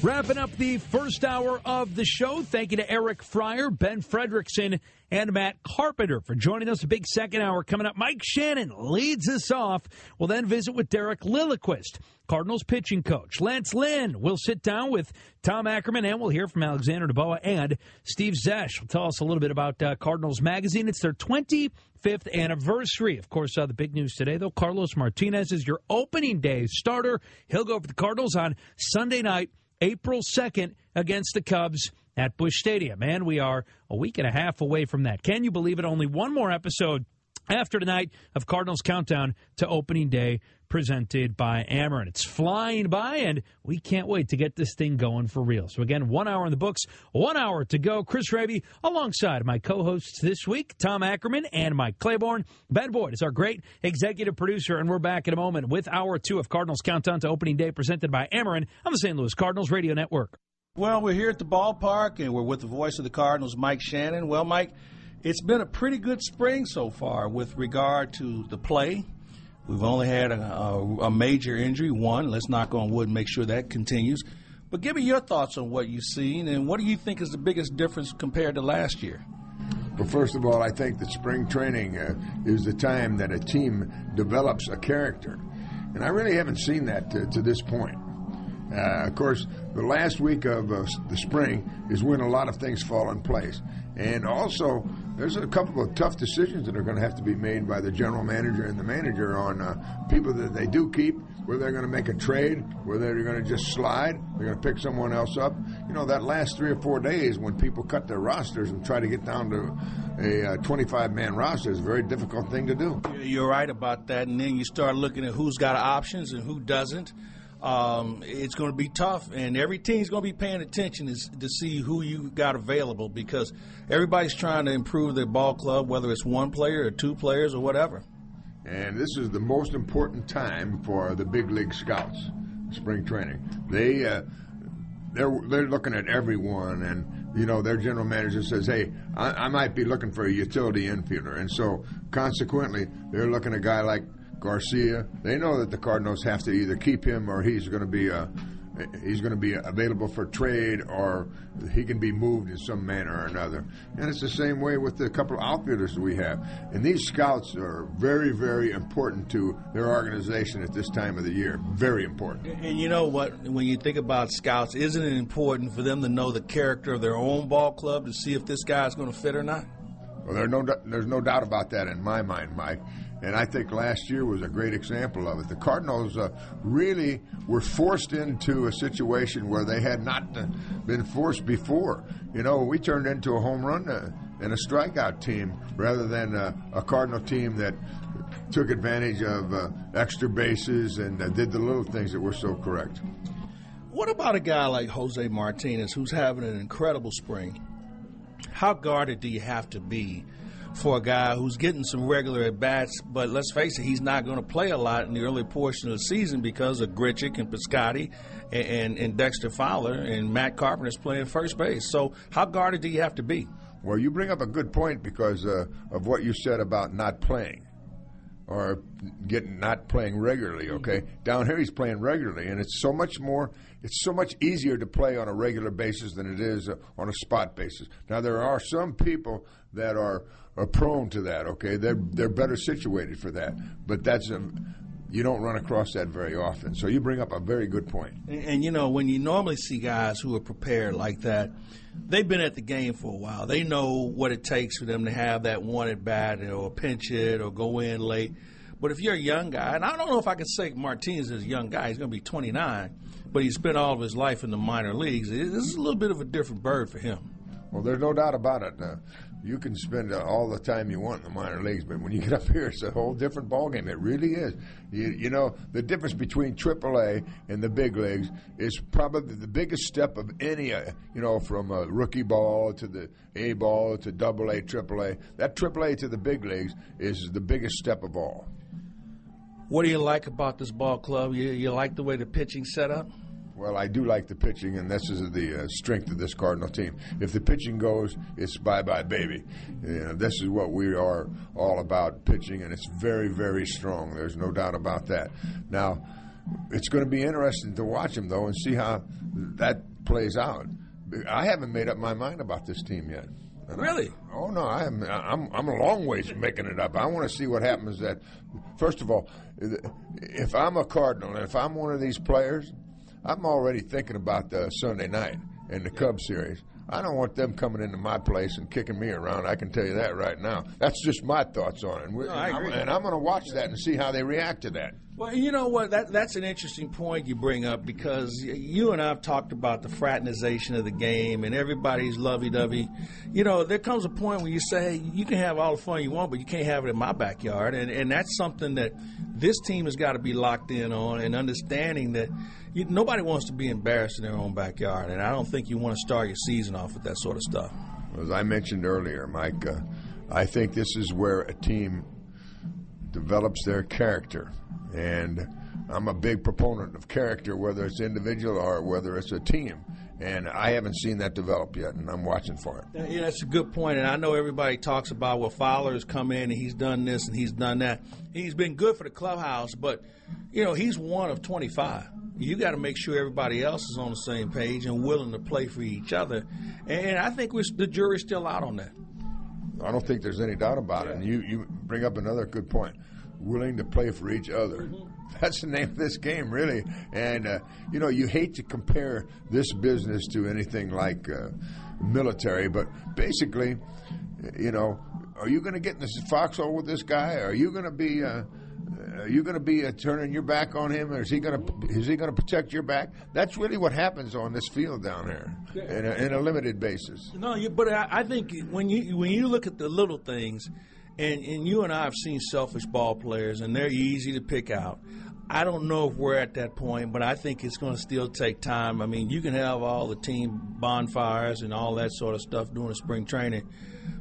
Wrapping up the first hour of the show. Thank you to Eric Fryer, Ben Frederickson, and Matt Carpenter for joining us. A big second hour coming up. Mike Shannon leads us off. We'll then visit with Derek Lilliquist, Cardinals pitching coach. Lance Lynn will sit down with Tom Ackerman, and we'll hear from Alexander Noboa and Steve Zesh. will tell us a little bit about uh, Cardinals Magazine. It's their 25th anniversary. Of course, uh, the big news today, though, Carlos Martinez is your opening day starter. He'll go for the Cardinals on Sunday night April 2nd against the Cubs at Busch Stadium. And we are a week and a half away from that. Can you believe it? Only one more episode after tonight of Cardinals Countdown to opening day presented by Ameren. It's flying by, and we can't wait to get this thing going for real. So, again, one hour in the books, one hour to go. Chris Raby alongside my co hosts this week, Tom Ackerman and Mike Claiborne. Ben Boyd is our great executive producer, and we're back in a moment with hour two of Cardinals Countdown to Opening Day presented by Ameren on the St. Louis Cardinals Radio Network. Well, we're here at the ballpark, and we're with the voice of the Cardinals, Mike Shannon. Well, Mike, it's been a pretty good spring so far with regard to the play We've only had a, a, a, major injury, one. Let's knock on wood and make sure that continues. But give me your thoughts on what you've seen and what do you think is the biggest difference compared to last year? Well, first of all, I think that spring training uh, is the time that a team develops a character. And I really haven't seen that to, to this point. Uh, of course, the last week of uh, the spring is when a lot of things fall in place. And also, there's a couple of tough decisions that are going to have to be made by the general manager and the manager on uh, people that they do keep, whether they're going to make a trade, whether they're going to just slide, they're going to pick someone else up. You know, that last three or four days when people cut their rosters and try to get down to a 25 uh, man roster is a very difficult thing to do. You're right about that. And then you start looking at who's got options and who doesn't um, it's going to be tough, and every team's going to be paying attention is, to see who you got available because everybody's trying to improve their ball club, whether it's one player or two players or whatever. And this is the most important time for the big league scouts, spring training. They uh, they're they're looking at everyone, and you know their general manager says, "Hey, I, I might be looking for a utility infielder," and so consequently, they're looking at a guy like Garcia. They know that the Cardinals have to either keep him or he's going to be a, he's going to be available for trade or he can be moved in some manner or another. And it's the same way with the couple of outfielders we have. And these scouts are very, very important to their organization at this time of the year. Very important. And you know what? When you think about scouts, isn't it important for them to know the character of their own ball club to see if this guy's going to fit or not? Well, there's no there's no doubt about that in my mind, Mike. And I think last year was a great example of it. The Cardinals uh, really were forced into a situation where they had not uh, been forced before. You know, we turned into a home run uh, and a strikeout team rather than uh, a Cardinal team that took advantage of uh, extra bases and did the little things that were so correct. What about a guy like Jose Martinez who's having an incredible spring? How guarded do you have to be for a guy who's getting some regular at bats, but let's face it, he's not going to play a lot in the early portion of the season because of Grichuk and Piscotty and, and, and Dexter Fowler and Matt Carpenter's playing first base. So, how guarded do you have to be? Well, you bring up a good point because uh, of what you said about not playing or getting not playing regularly. Okay, down here he's playing regularly, and it's so much more. It's so much easier to play on a regular basis than it is uh, on a spot basis. Now there are some people that are are prone to that. Okay, they're they're better situated for that, but that's a you don't run across that very often. So you bring up a very good point. And, and, you know, when you normally see guys who are prepared like that, they've been at the game for a while. They know what it takes for them to have that wanted bat or pinch it or go in late. But if you're a young guy, and I don't know if I can say Martinez is a young guy, he's going to be 29, but he spent all of his life in the minor leagues. This is a little bit of a different bird for him. Well, there's no doubt about it. Uh, you can spend uh, all the time you want in the minor leagues, but when you get up here, it's a whole different ballgame. It really is. You, you know, the difference between AAA and the big leagues is probably the biggest step of any, uh, you know, from a rookie ball to the A ball to Double A. That Triple A to the big leagues is the biggest step of all. What do you like about this ball club? You, you like the way the pitching set up? Well, I do like the pitching, and this is the uh, strength of this Cardinal team. If the pitching goes, it's bye bye, baby. You know, this is what we are all about pitching, and it's very, very strong. There's no doubt about that. Now, it's going to be interesting to watch them, though, and see how that plays out. I haven't made up my mind about this team yet. And really? I, oh no, I am. I'm I'm a long ways from making it up. I want to see what happens. That first of all, if I'm a Cardinal and if I'm one of these players, I'm already thinking about the Sunday night and the Cubs series. I don't want them coming into my place and kicking me around. I can tell you that right now. That's just my thoughts on it. No, I agree. And I'm going to watch that and see how they react to that. Well, you know what? That that's an interesting point you bring up because you and I have talked about the fraternization of the game and everybody's lovey-dovey. You know, there comes a point where you say, you can have all the fun you want, but you can't have it in my backyard, and and that's something that this team has got to be locked in on and understanding that you, nobody wants to be embarrassed in their own backyard, and I don't think you want to start your season off with that sort of stuff. As I mentioned earlier, Mike, uh, I think this is where a team develops their character. And I'm a big proponent of character, whether it's individual or whether it's a team. And I haven't seen that develop yet, and I'm watching for it. Yeah, that's a good point. And I know everybody talks about well, Fowler's come in and he's done this and he's done that. He's been good for the clubhouse, but you know he's one of 25. You got to make sure everybody else is on the same page and willing to play for each other. And I think the jury's still out on that. I don't think there's any doubt about yeah. it. And you, you bring up another good point willing to play for each other. Mm-hmm. That's the name of this game, really. And, uh, you know, you hate to compare this business to anything like uh, military, but basically, you know, are you going to get in this foxhole with this guy? Are you going to be. Uh, are you going to be uh, turning your back on him, or is he going to is he going to protect your back? That's really what happens on this field down there, in a, in a limited basis. No, you, but I, I think when you when you look at the little things, and, and you and I have seen selfish ball players, and they're easy to pick out. I don't know if we're at that point, but I think it's going to still take time. I mean, you can have all the team bonfires and all that sort of stuff during spring training,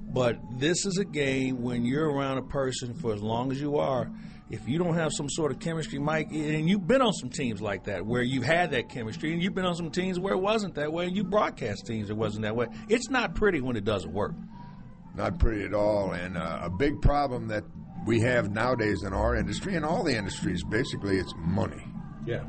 but this is a game when you're around a person for as long as you are. If you don't have some sort of chemistry, Mike, and you've been on some teams like that where you've had that chemistry, and you've been on some teams where it wasn't that way, and you broadcast teams it wasn't that way. It's not pretty when it doesn't work not pretty at all. And uh, a big problem that we have nowadays in our industry and all the industries, basically, it's money. Yeah.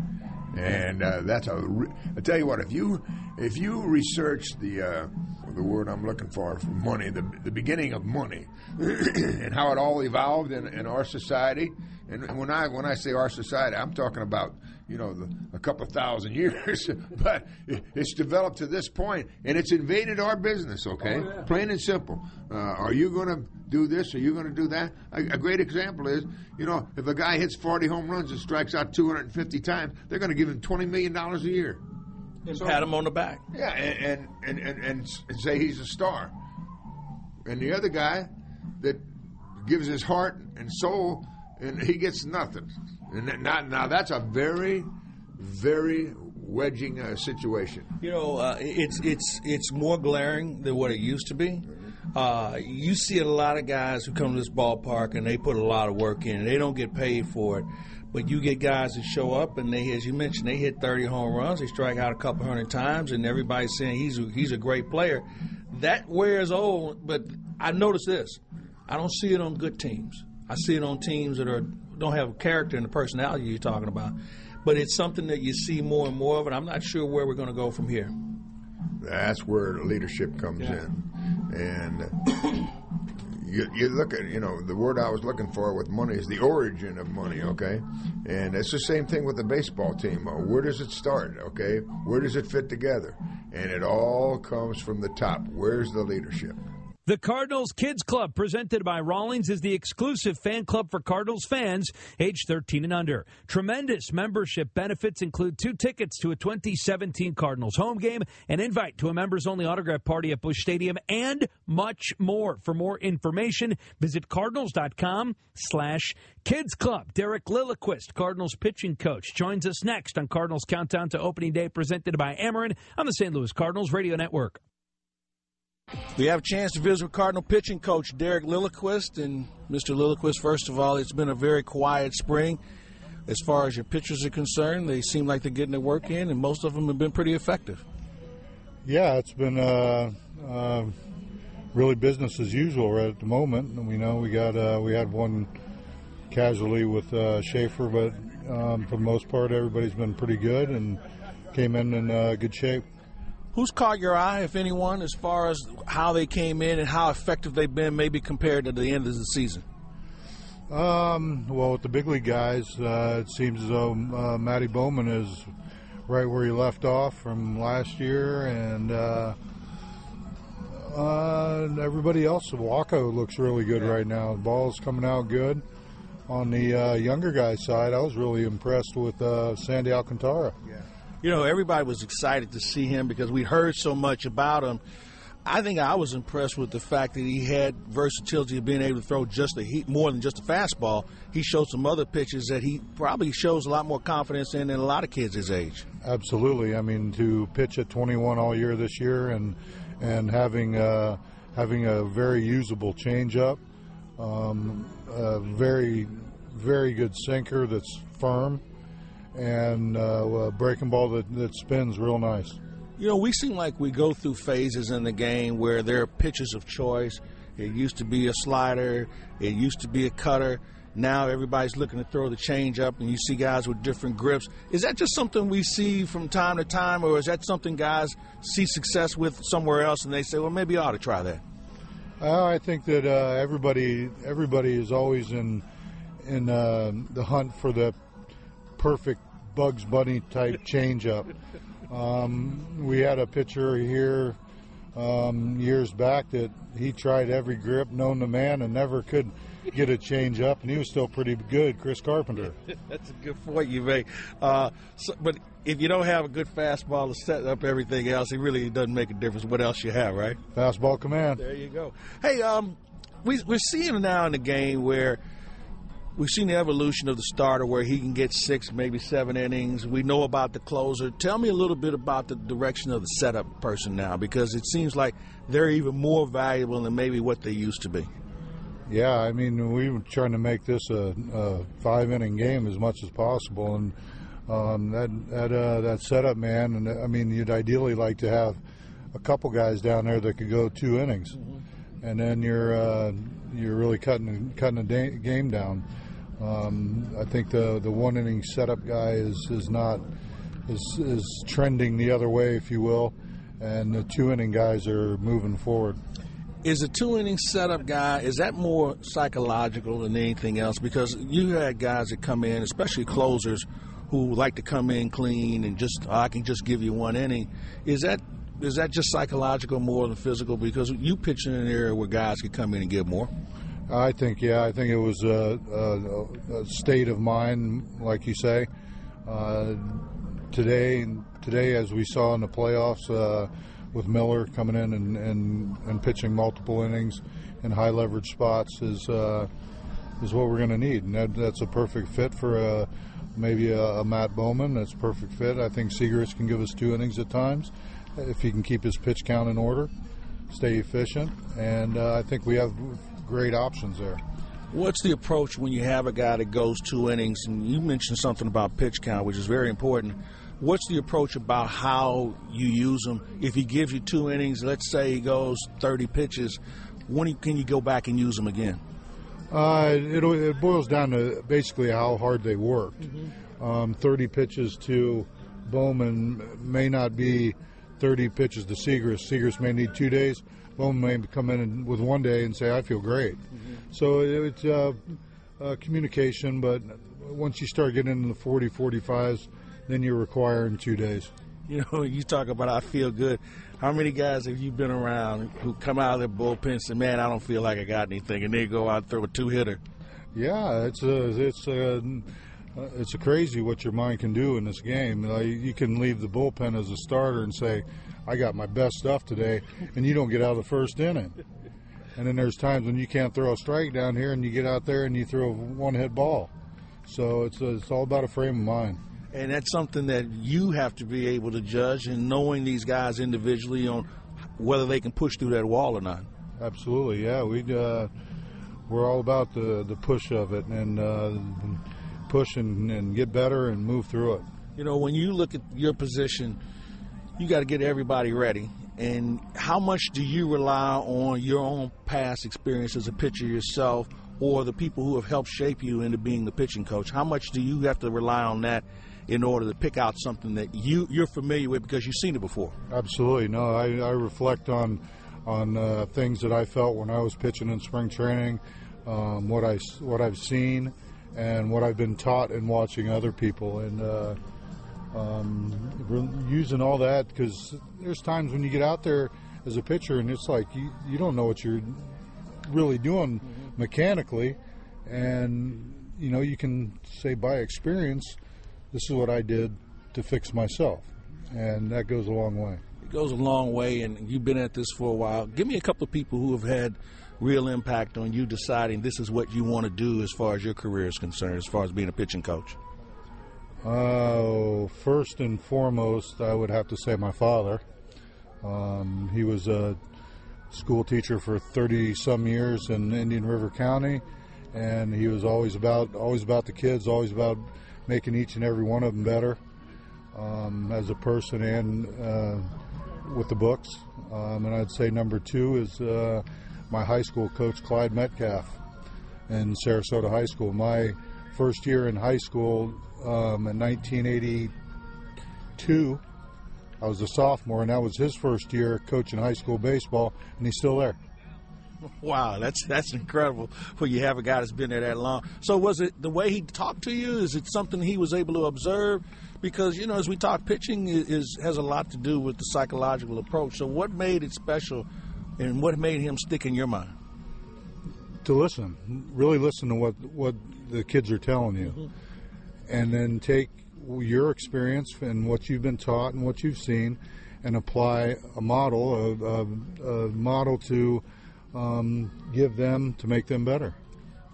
And uh, that's a. Re- I tell you what, if you if you research the uh, the word I'm looking for, for money, the, the beginning of money, and how it all evolved in, in our society. And when I when I say our society, I'm talking about you know the, a couple thousand years, but it, it's developed to this point, and it's invaded our business. Okay, Oh, yeah. plain and simple. Uh, are you going to do this? Are you going to do that? A, a great example is, you know, if a guy hits 40 home runs and strikes out 250 times, they're going to give him 20 million dollars a year. And pat him on the back. Yeah, and and, and, and and say he's a star. And the other guy that gives his heart and soul, and he gets nothing. And now, now that's a very, very wedging uh, situation. You know, uh, it's it's it's more glaring than what it used to be. Uh, you see a lot of guys who come to this ballpark and they put a lot of work in. and They don't get paid for it, but you get guys that show up and they, as you mentioned, they hit 30 home runs. They strike out a couple hundred times, and everybody's saying he's a, he's a great player. That wears old. But I notice this: I don't see it on good teams. I see it on teams that are don't have a character and the personality you're talking about. But it's something that you see more and more of, and I'm not sure where we're going to go from here. That's where leadership comes in, and you, you look at you know the word I was looking for with money is the origin of money. Okay, and it's the same thing with the baseball team. Uh, Where does it start? Okay, where does it fit together? And it all comes from the top. Where's the leadership? The Cardinals Kids Club, presented by Rawlings, is the exclusive fan club for Cardinals fans age 13 and under. Tremendous membership benefits include two tickets to a 2017 Cardinals home game, an invite to a members only autograph party at Busch Stadium, and much more. For more information, visit cardinals.com slash kids club. Derek Lilliquist, Cardinals pitching coach, joins us next on Cardinals Countdown to Opening Day, presented by Ameren on the St. Louis Cardinals Radio Network. We have a chance to visit with Cardinal pitching coach Derek Lilliquist. And Mr. Lilliquist, first of all, it's been a very quiet spring. As far as your pitchers are concerned, they seem like they're getting their work in, and most of them have been pretty effective. Yeah, it's been uh, uh, really business as usual right at the moment. We know we got uh, we had one casualty with uh, Schafer, but um, for the most part, everybody's been pretty good and came in in uh, good shape. Who's caught your eye, if anyone, as far as how they came in and how effective they've been, maybe compared to the end of the season? Um, well, with the big league guys, uh, it seems as though uh, Matty Bowman is right where he left off from last year, and uh, uh, everybody else, Wacha looks really good right now. The ball's coming out good. On the uh, younger guy side, I was really impressed with uh, Sandy Alcantara. You know, everybody was excited to see him because we heard so much about him. I think I was impressed with the fact that he had versatility of being able to throw just a heat more than just a fastball. He showed some other pitches that he probably shows a lot more confidence in than a lot of kids his age. Absolutely. I mean, to pitch at 21 all year this year and and having uh, having a very usable changeup, um, a very very good sinker that's firm, and uh, a breaking ball that, that spins real nice. You know, we seem like we go through phases in the game where there are pitches of choice. It used to be a slider, it used to be a cutter. Now everybody's looking to throw the change up, and you see guys with different grips. Is that just something we see from time to time, or is that something guys see success with somewhere else and they say, well, maybe I ought to try that? Uh, I think that uh, everybody everybody is always in in uh, the hunt for the perfect Bugs Bunny type changeup. Um, we had a pitcher here um, years back that he tried every grip known to man and never could get a change up, and he was still pretty good. Chris Carpenter. That's a good point you make. Uh, so, but if you don't have a good fastball to set up everything else, it really doesn't make a difference what else you have, right? Fastball command. There you go. Hey, um, we, we're seeing now in the game where we've seen the evolution of the starter where he can get six, maybe seven innings. We know about the closer. Tell me a little bit about the direction of the setup person now because it seems like they're even more valuable than maybe what they used to be. Yeah, I mean, we were trying to make this a, a five inning game as much as possible, and um, that that uh, that setup man. And I mean, you'd ideally like to have a couple guys down there that could go two innings, and then you're uh, you're really cutting cutting the da- game down. Um, I think the the one inning setup guy is is not is is trending the other way, if you will. and the two inning guys are moving forward. Is a two inning setup guy, is that more psychological than anything else? Because you had guys that come in, especially closers, who like to come in clean and just, oh, I can just give you one inning. Is that is that just psychological more than physical? Because you pitch in an area where guys can come in and give more. I think, yeah, I think it was a, a, a state of mind, like you say. Uh, today, today, as we saw in the playoffs, uh, with Miller coming in and, and, and pitching multiple innings in high leverage spots is uh, is what we're going to need, and that, that's a perfect fit for a, maybe a, a, Matt Bowman. That's a perfect fit. I think Siegrist can give us two innings at times if he can keep his pitch count in order, stay efficient, and uh, I think we have great options there. What's the approach when you have a guy that goes two innings? And you mentioned something about pitch count, which is very important what's the approach about how you use him? If he gives you two innings, let's say he goes 30 pitches, when can you go back and use him again? Uh, it, it boils down to basically how hard they worked. Mm-hmm. Um, 30 pitches to Bowman may not be 30 pitches to Siegrist. Siegrist may need two days. Bowman may come in with one day and say, I feel great. Mm-hmm. So it's uh, uh, communication, but once you start getting into the 40, 45s, then you require in two days. You know, you talk about I feel good. How many guys have you been around who come out of their bullpen and say, "Man, I don't feel like I got anything," and they go out and throw a two hitter? Yeah, it's a it's a it's crazy what your mind can do in this game. You can leave the bullpen as a starter and say, "I got my best stuff today," and you don't get out of the first inning. And then there's times when you can't throw a strike down here, and you get out there and you throw a one hit ball. So it's a, it's all about a frame of mind and that's something that you have to be able to judge and knowing these guys individually on whether they can push through that wall or not. Absolutely, yeah. We uh, we're all about the the push of it and uh, push and, and get better and move through it. You know, when you look at your position, you got to get everybody ready. And how much do you rely on your own past experience as a pitcher yourself, or the people who have helped shape you into being the pitching coach? How much do you have to rely on that in order to pick out something that you you're familiar with because you've seen it before. Absolutely, no. I, I reflect on on uh, things that I felt when I was pitching in spring training, um, what I what I've seen, and what I've been taught in watching other people, and uh, um, using all that because there's times when you get out there as a pitcher and it's like you, you don't know what you're really doing mm-hmm. mechanically, and you know you can say by experience this is what I did to fix myself. And that goes a long way. It goes a long way, and you've been at this for a while. Give me a couple of people who have had real impact on you deciding this is what you want to do as far as your career is concerned, as far as being a pitching coach. Uh, first and foremost, I would have to say my father. Um, he was a school teacher for 30 some years in Indian River County, and he was always about always about the kids, always about making each and every one of them better um, as a person and uh, with the books. Um, and I'd say number two is uh, my high school coach, Clyde Metcalf, in Sarasota High School. My first year in high school um, in 1982, I was a sophomore, and that was his first year coaching high school baseball, and he's still there. Wow, that's that's incredible. When you have a guy that's been there that long. So was it the way he talked to you? Is it something he was able to observe? Because you know, as we talk, pitching is has a lot to do with the psychological approach. So what made it special, and what made him stick in your mind? To listen, really listen to what what the kids are telling you, mm-hmm. and then take your experience and what you've been taught and what you've seen, and apply a model, a, a, a model to um, give them to make them better.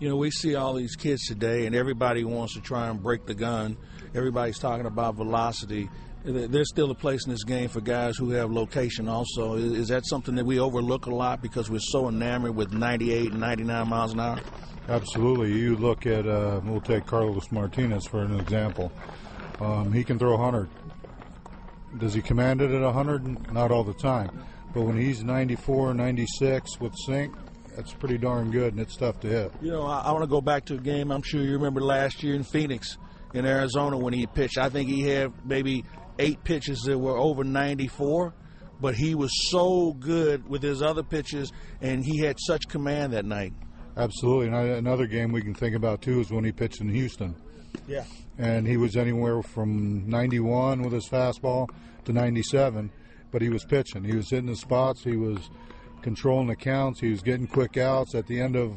You know, we see all these kids today, and everybody wants to try and break the gun. Everybody's talking about velocity. There's still a place in this game for guys who have location also. Is that something that we overlook a lot because we're so enamored with 98 and 99 miles an hour? Absolutely. You look at, uh, we'll take Carlos Martinez for an example. Um, he can throw 100. Does he command it at 100? Not all the time. But when he's 94, 96 with sink, that's pretty darn good, and it's tough to hit. You know, I, I want to go back to a game I'm sure you remember last year in Phoenix, in Arizona, when he pitched. I think he had maybe eight pitches that were over 94. but he was so good with his other pitches, and he had such command that night. Absolutely. And I, another game we can think about too is when he pitched in Houston. Yeah. And he was anywhere from 91 with his fastball to 97, but he was pitching. He was hitting the spots. He was controlling the counts. He was getting quick outs. At the end of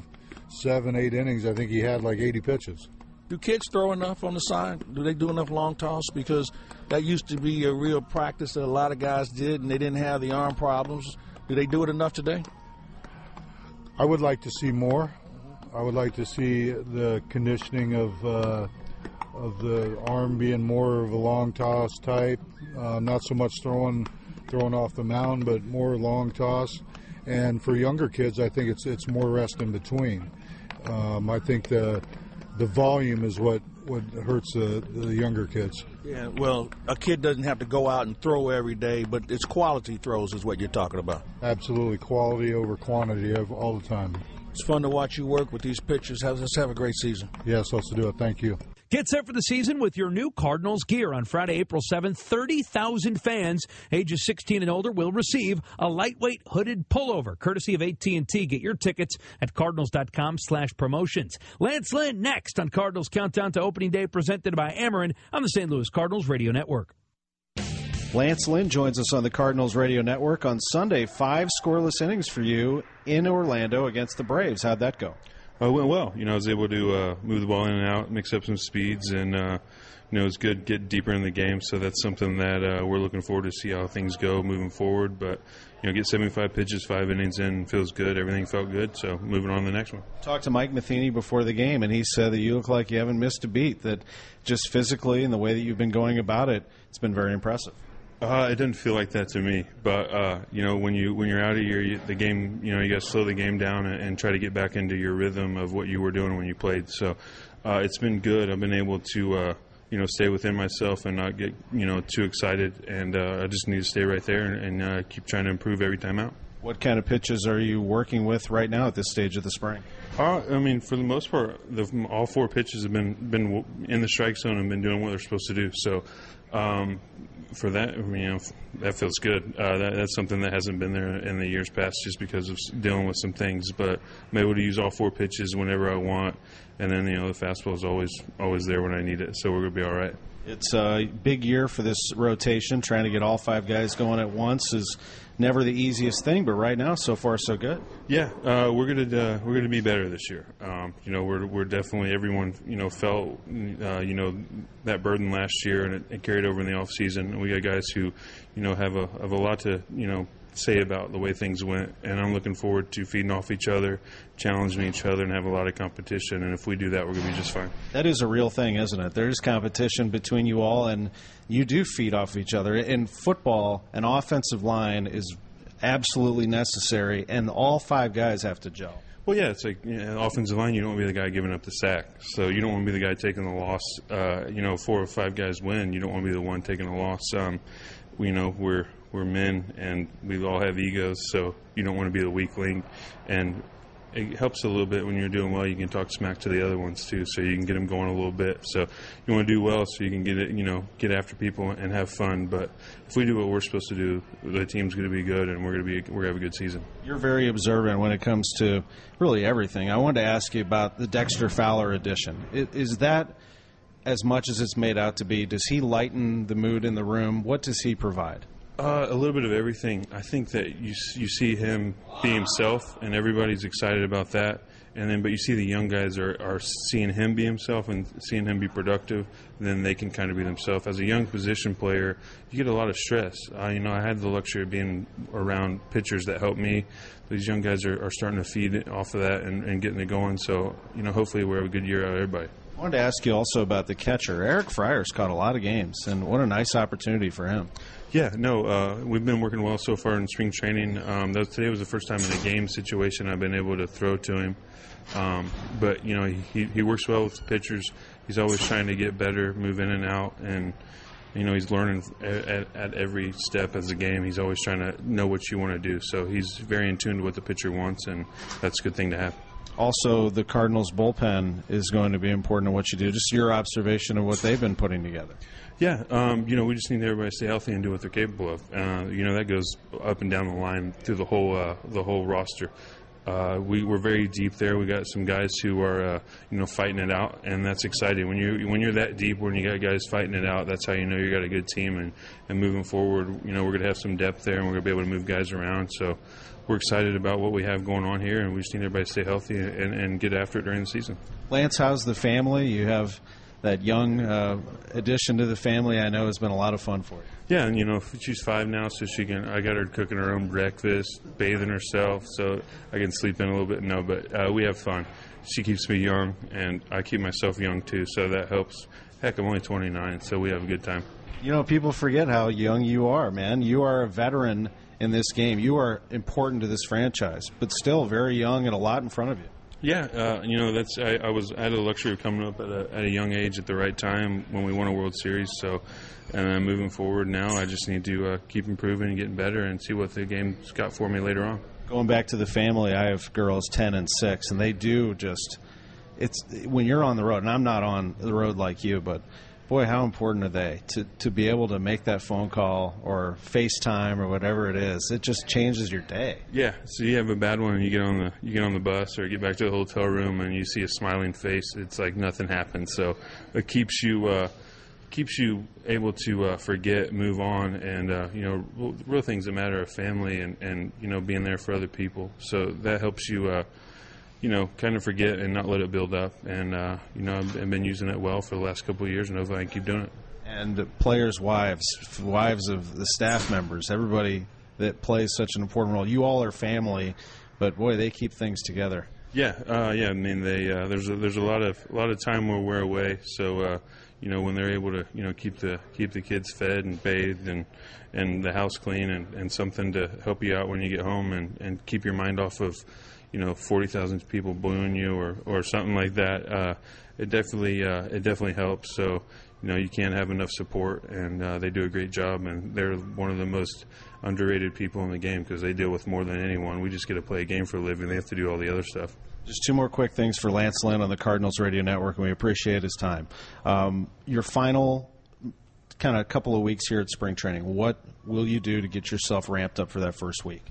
seven, eight innings, I think he had like 80 pitches. Do kids throw enough on the side? Do they do enough long toss? Because that used to be a real practice that a lot of guys did, and they didn't have the arm problems. Do they do it enough today? I would like to see more. I would like to see the conditioning of uh, of the arm being more of a long toss type, uh, not so much throwing throwing off the mound, but more long toss. And for younger kids, I think it's it's more rest in between. Um, I think the the volume is what what hurts the, the younger kids. Yeah, well, a kid doesn't have to go out and throw every day, but it's quality throws is what you're talking about. Absolutely, quality over quantity of all the time. It's fun to watch you work with these pitchers. Let's have a great season. Yes, let's do it. Thank you. Get set for the season with your new Cardinals gear. On Friday, April 7th, 30,000 fans ages 16 and older will receive a lightweight hooded pullover, courtesy of AT&T. Get your tickets at cardinals.com slash promotions. Lance Lynn next on Cardinals Countdown to Opening Day, presented by Ameren on the St. Louis Cardinals Radio Network. Lance Lynn joins us on the Cardinals Radio Network on Sunday. Five scoreless innings for you in Orlando against the Braves. How'd that go? Uh, went well. You know, I was able to uh, move the ball in and out, mix up some speeds, and uh, you know, it was good get deeper in the game. So that's something that uh, we're looking forward to see how things go moving forward. But you know, get 75 pitches, five innings in, feels good. Everything felt good. So moving on to the next one. Talked to Mike Matheny before the game, and he said that you look like you haven't missed a beat. That just physically and the way that you've been going about it, it's been very impressive. Uh, it doesn't feel like that to me, but uh, you know when you when you're out of your you, the game, you know you got to slow the game down and, and, try to get back into your rhythm of what you were doing when you played. So uh, it's been good. I've been able to uh, you know stay within myself and not get you know too excited, and uh, I just need to stay right there and, and uh, keep trying to improve every time out. What kind of pitches are you working with right now at this stage of the spring? Uh, I mean, for the most part, the, all four pitches have been been in the strike zone and been doing what they're supposed to do. So, um, for that, I mean, you know, that feels good. Uh, that, that's something that hasn't been there in the years past, just because of dealing with some things. But I'm able to use all four pitches whenever I want, and then you know the fastball is always always there when I need it. So we're gonna be all right. It's a big year for this rotation. Trying to get all five guys going at once is never the easiest thing, but right now, so far, so good. Yeah, uh, we're gonna uh, we're gonna be better this year. Um, you know, we're we're definitely everyone you know felt uh, you know that burden last year, and it, it, carried over in the off season. And we got guys who you know have a have a lot to you know say about the way things went, and I'm looking forward to feeding off each other, challenging each other, and have a lot of competition. And if we do that, we're going to be just fine. That is a real thing, isn't it? There's competition between you all, and you do feed off each other. In football, an offensive line is absolutely necessary, and all five guys have to gel. Well, yeah, it's like you know, offensive line. You don't want to be the guy giving up the sack, so you don't want to be the guy taking the loss. Uh, you know, four or five guys win. You don't want to be the one taking the loss. Um, you know, we're we're men and we all have egos, so you don't want to be the weak link. And it helps a little bit when you're doing well. You can talk smack to the other ones too, so you can get them going a little bit. So you want to do well, so you can get it, you know, get after people and have fun. But if we do what we're supposed to do, the team's going to be good, and we're going to be we're going to have a good season. You're very observant when it comes to really everything. I wanted to ask you about the Dexter Fowler edition. Is that as much as it's made out to be? Does he lighten the mood in the room? What does he provide? Uh, a little bit of everything. I think that you you see him be himself, and everybody's excited about that. And then, but you see the young guys are, are seeing him be himself and seeing him be productive. Then they can kind of be themselves. As a young position player, you get a lot of stress. Uh, you know, I had the luxury of being around pitchers that helped me. These young guys are, are starting to feed off of that and, and getting it going. So, you know, hopefully we have a good year out of everybody. I wanted to ask you also about the catcher. Eric Fryer's caught a lot of games, and what a nice opportunity for him. Yeah, no, uh, we've been working well so far in spring training. Um, today was the first time in a game situation I've been able to throw to him. Um, but you know, he he works well with the pitchers. He's always trying to get better, move in and out, and you know he's learning at, at every step as a game. He's always trying to know what you want to do. So he's very in tune to what the pitcher wants, and that's a good thing to have. Also the Cardinals bullpen is going to be important in what you do. Just your observation of what they've been putting together. Yeah, um, you know, we just need everybody to stay healthy and do what they're capable of. Uh, you know, that goes up and down the line through the whole uh, the whole roster. Uh, we we're very deep there. We got some guys who are uh, you know fighting it out, and that's exciting. When you when you're that deep, when you got guys fighting it out, that's how you know you got a good team. And and moving forward, you know, we're gonna have some depth there, and we're gonna be able to move guys around. So we're excited about what we have going on here, and we just need everybody to stay healthy and, and get after it during the season. Lance, how's the family? You have that young uh, addition to the family. I know has been a lot of fun for you. Yeah, and you know she's five now, so she can. I got her cooking her own breakfast, bathing herself, so I can sleep in a little bit. No, but uh, we have fun. She keeps me young, and I keep myself young too, so that helps. Heck, I'm only 29, so we have a good time. You know, people forget how young you are, man. You are a veteran in this game. You are important to this franchise, but still very young and a lot in front of you. Yeah, uh, you know that's I, I, was I had the luxury of coming up at a, at a young age at the right time when we won a World Series. So, and uh, moving forward now, I just need to uh, keep improving and getting better and see what the game's got for me later on. Going back to the family, I have girls ten and six, and they do just it's when you're on the road, and I'm not on the road like you, but boy, how important are they to, to be able to make that phone call or FaceTime or whatever it is? It just changes your day. Yeah. So you have a bad one, and you get on the you get on the bus or get back to the hotel room, and you see a smiling face. It's like nothing happened. So it keeps you. Uh, keeps you able to uh, forget, move on, and uh, you know, real, real, things that matter are family and, and you know being there for other people. So that helps you uh, you know, kind of forget and not let it build up. And uh, you know, I've, I've, been using it well for the last couple of years, and hopefully I can keep doing it. And the players' wives, wives of the staff members, everybody that plays such an important role. You all are family, but boy, they keep things together. Yeah, uh, yeah. I mean, they uh, there's a, there's a lot of a lot of time where we're away, so uh, you know when they're able to you know keep the keep the kids fed and bathed and and the house clean and, and something to help you out when you get home and, and keep your mind off of you know forty thousand people booing you or, or something like that, uh, it definitely uh, it definitely helps. So you know you can't have enough support, and uh, they do a great job, and they're one of the most underrated people in the game because they deal with more than anyone. We just get to play a game for a living; they have to do all the other stuff. Just two more quick things for Lance Lynn on the Cardinals Radio Network, and we appreciate his time. Um, your final kind of couple of weeks here at spring training. What will you do to get yourself ramped up for that first week?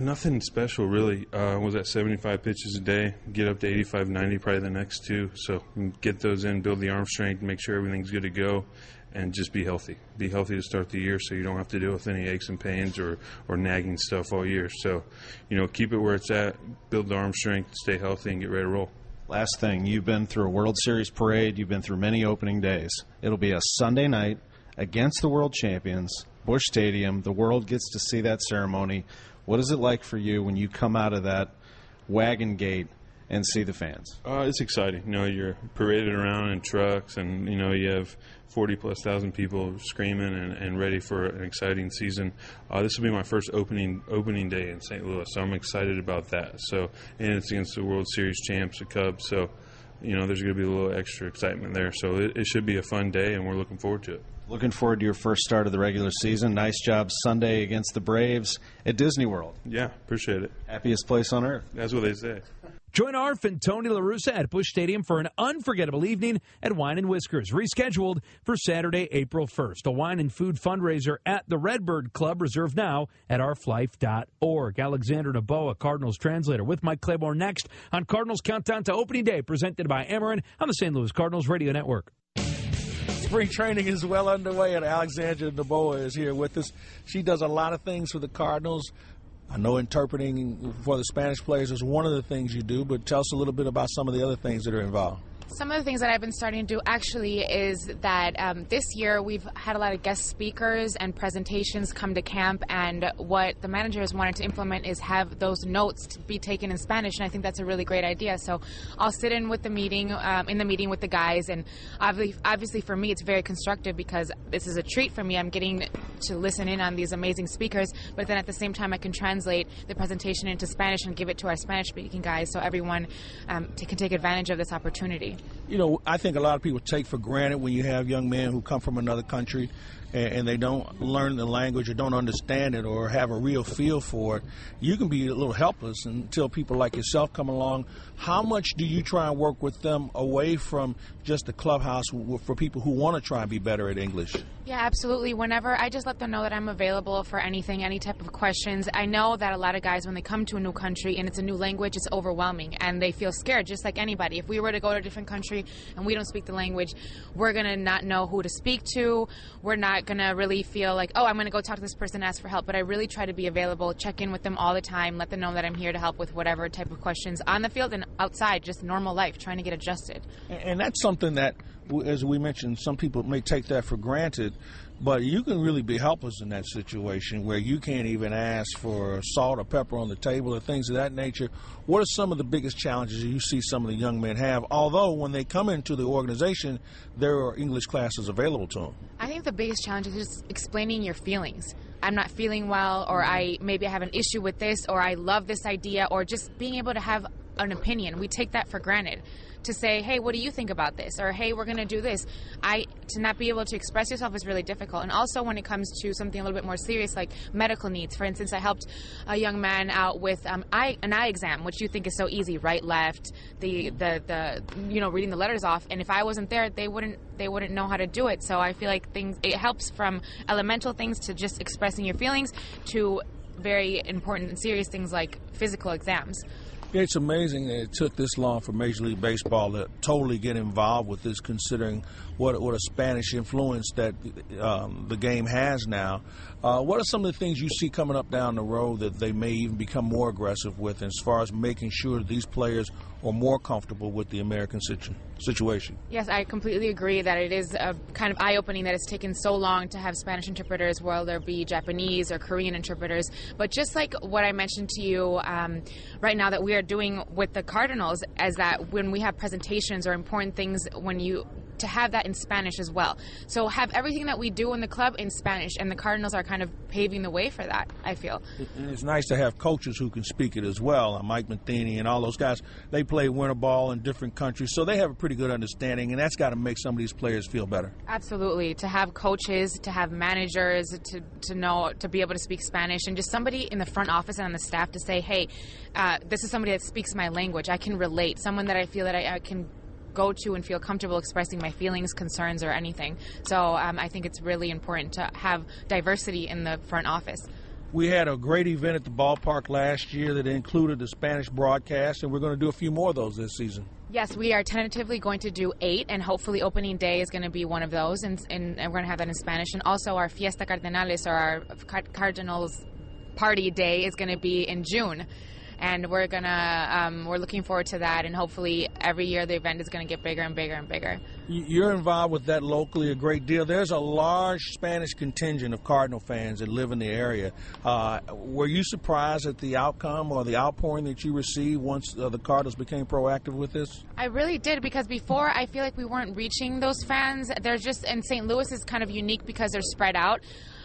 Nothing special, really. Uh, was at 75 pitches a day, get up to 85, 90 probably the next two. So get those in, build the arm strength, make sure everything's good to go, and just be healthy. Be healthy to start the year so you don't have to deal with any aches and pains or, or nagging stuff all year. So, you know, keep it where it's at, build the arm strength, stay healthy, and get ready to roll. Last thing, you've been through a World Series parade, you've been through many opening days. It'll be a Sunday night against the world champions, Busch Stadium. The world gets to see that ceremony. What is it like for you when you come out of that wagon gate and see the fans? Uh, it's exciting. You know, you're paraded around in trucks, and you know you have forty plus thousand people screaming and, and ready for an exciting season. Uh, this will be my first opening opening day in St. Louis, so I'm excited about that. So, and it's against the World Series champs, the Cubs. So, you know, there's going to be a little extra excitement there. So it, it should be a fun day, and we're looking forward to it. Looking forward to your first start of the regular season. Nice job Sunday against the Braves at Disney World. Yeah, appreciate it. Happiest place on earth. That's what they say. Join Arf and Tony La Russa at Busch Stadium for an unforgettable evening at Wine and Whiskers, rescheduled for Saturday, April 1st. A wine and food fundraiser at the Redbird Club, reserved now at arflife.org. Alexander Noboa, Cardinals translator, with Mike Claiborne next on Cardinals Countdown to Opening Day, presented by Ameren on the St. Louis Cardinals Radio Network. Spring training is well underway, and Alexandra Noboa is here with us. She does a lot of things for the Cardinals. I know interpreting for the Spanish players is one of the things you do, but tell us a little bit about some of the other things that are involved. Some of the things that I've been starting to do actually is that um, this year we've had a lot of guest speakers and presentations come to camp, and what the managers wanted to implement is have those notes be taken in Spanish, and I think that's a really great idea. So I'll sit in with the meeting, um, in the meeting with the guys, and obviously, for me it's very constructive because this is a treat for me. I'm getting to listen in on these amazing speakers, but then at the same time I can translate the presentation into Spanish and give it to our Spanish-speaking guys, so everyone um, can take advantage of this opportunity. You know, I think a lot of people take for granted when you have young men who come from another country and they don't learn the language or don't understand it or have a real feel for it, you can be a little helpless until people like yourself come along. How much do you try and work with them away from just the clubhouse for people who want to try and be better at English? Yeah, absolutely. Whenever I just let them know that I'm available for anything, any type of questions. I know that a lot of guys, when they come to a new country and it's a new language, it's overwhelming and they feel scared, just like anybody. If we were to go to a different country and we don't speak the language, we're going to not know who to speak to. We're not going to really feel like, oh, I'm going to go talk to this person, and ask for help. But I really try to be available, check in with them all the time, let them know that I'm here to help with whatever type of questions on the field and outside, just normal life, trying to get adjusted. And that's something that, as we mentioned, some people may take that for granted. But you can really be helpless in that situation where you can't even ask for salt or pepper on the table or things of that nature. What are some of the biggest challenges you see some of the young men have? Although when they come into the organization, there are English classes available to them. I think the biggest challenge is just explaining your feelings. I'm not feeling well, or I maybe I have an issue with this, or I love this idea, or just being able to have an opinion. We take that for granted to say, hey, what do you think about this? Or hey, we're going to do this. I to not be able to express yourself is really difficult. And also when it comes to something a little bit more serious like medical needs. For instance, I helped a young man out with um, eye, an eye exam, which you think is so easy, right, left, the, the the you know reading the letters off. And if I wasn't there, they wouldn't they wouldn't know how to do it. So I feel like things it helps from elemental things to just expressing your feelings to very important and serious things like physical exams. It's amazing that it took this long for Major League Baseball to totally get involved with this, considering what what a Spanish influence that um, the game has now. Uh, what are some of the things you see coming up down the road that they may even become more aggressive with, as far as making sure these players are more comfortable with the American situ- situation? Yes, I completely agree that it is a kind of eye opening that it's taken so long to have Spanish interpreters, while there be Japanese or Korean interpreters. But just like what I mentioned to you um, right now, that we are doing with the Cardinals, is that when we have presentations or important things, when you to have that in Spanish as well. So have everything that we do in the club in Spanish, and the Cardinals are kind of paving the way for that. I feel. And it's nice to have coaches who can speak it as well. Mike Matheny and all those guys. They play winter ball in different countries, so they have a pretty good understanding, and that's got to make some of these players feel better. Absolutely, to have coaches, to have managers, to to know to be able to speak Spanish, and just somebody in the front office and on the staff to say, hey, uh, this is somebody that speaks my language. I can relate. Someone that I feel that I, I can go to and feel comfortable expressing my feelings, concerns, or anything. So um, I think it's really important to have diversity in the front office. We had a great event at the ballpark last year that included the Spanish broadcast, and we're going to do a few more of those this season. Yes, we are tentatively going to do eight, and hopefully opening day is going to be one of those, and, and, and we're going to have that in Spanish. And also our Fiesta Cardenales, or our Cardinals party day, is going to be in June and we're gonna um, we're looking forward to that. And hopefully every year the event is going to get bigger and bigger and bigger. You're involved with that locally a great deal. There's a large spanish contingent of cardinal fans that live in the area. Uh, were you surprised at the outcome or the outpouring that you received once uh, the cardinals became proactive with this? I really did because before i feel like we weren't reaching those fans. They're just and st louis is kind of unique because they're spread out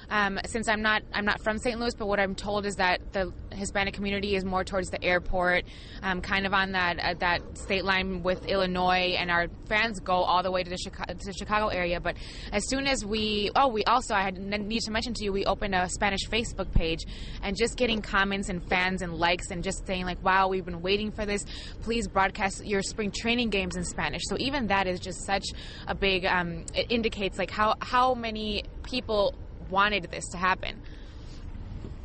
um, since I'm not I'm not from St. Louis, but what I'm told is that the Hispanic community is more towards the airport, um, kind of on that uh, that state line with Illinois, and our fans go all the way to the Chicago, to the Chicago area. But as soon as we oh we also I had need to mention to you we opened a Spanish Facebook page, and just getting comments and fans and likes and just saying like wow we've been waiting for this. Please broadcast your spring training games in Spanish. So even that is just such a big um, it indicates like how how many people wanted this to happen.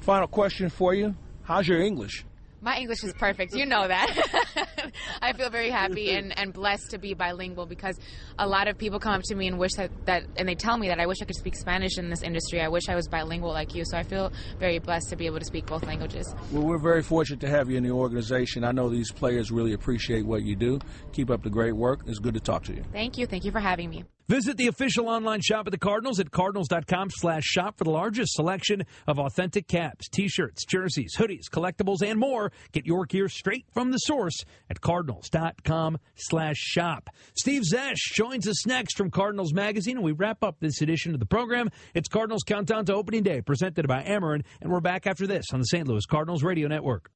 Final question for you How's your English? My English is perfect. You know that. I feel very happy and, and blessed to be bilingual because a lot of people come up to me and wish that, that, and they tell me that I wish I could speak Spanish in this industry. I wish I was bilingual like you. So I feel very blessed to be able to speak both languages. Well, we're very fortunate to have you in the organization. I know these players really appreciate what you do. Keep up the great work. It's good to talk to you. Thank you. Thank you for having me. Visit the official online shop of the Cardinals at cardinals.com slash shop for the largest selection of authentic caps, t-shirts, jerseys, hoodies, collectibles, and more. Get your gear straight from the source at cardinals.com slash shop. Steve Zesch joins us next from Cardinals Magazine, and we wrap up this edition of the program. It's Cardinals Countdown to Opening Day, presented by Ameren, and we're back after this on the St. Louis Cardinals Radio Network.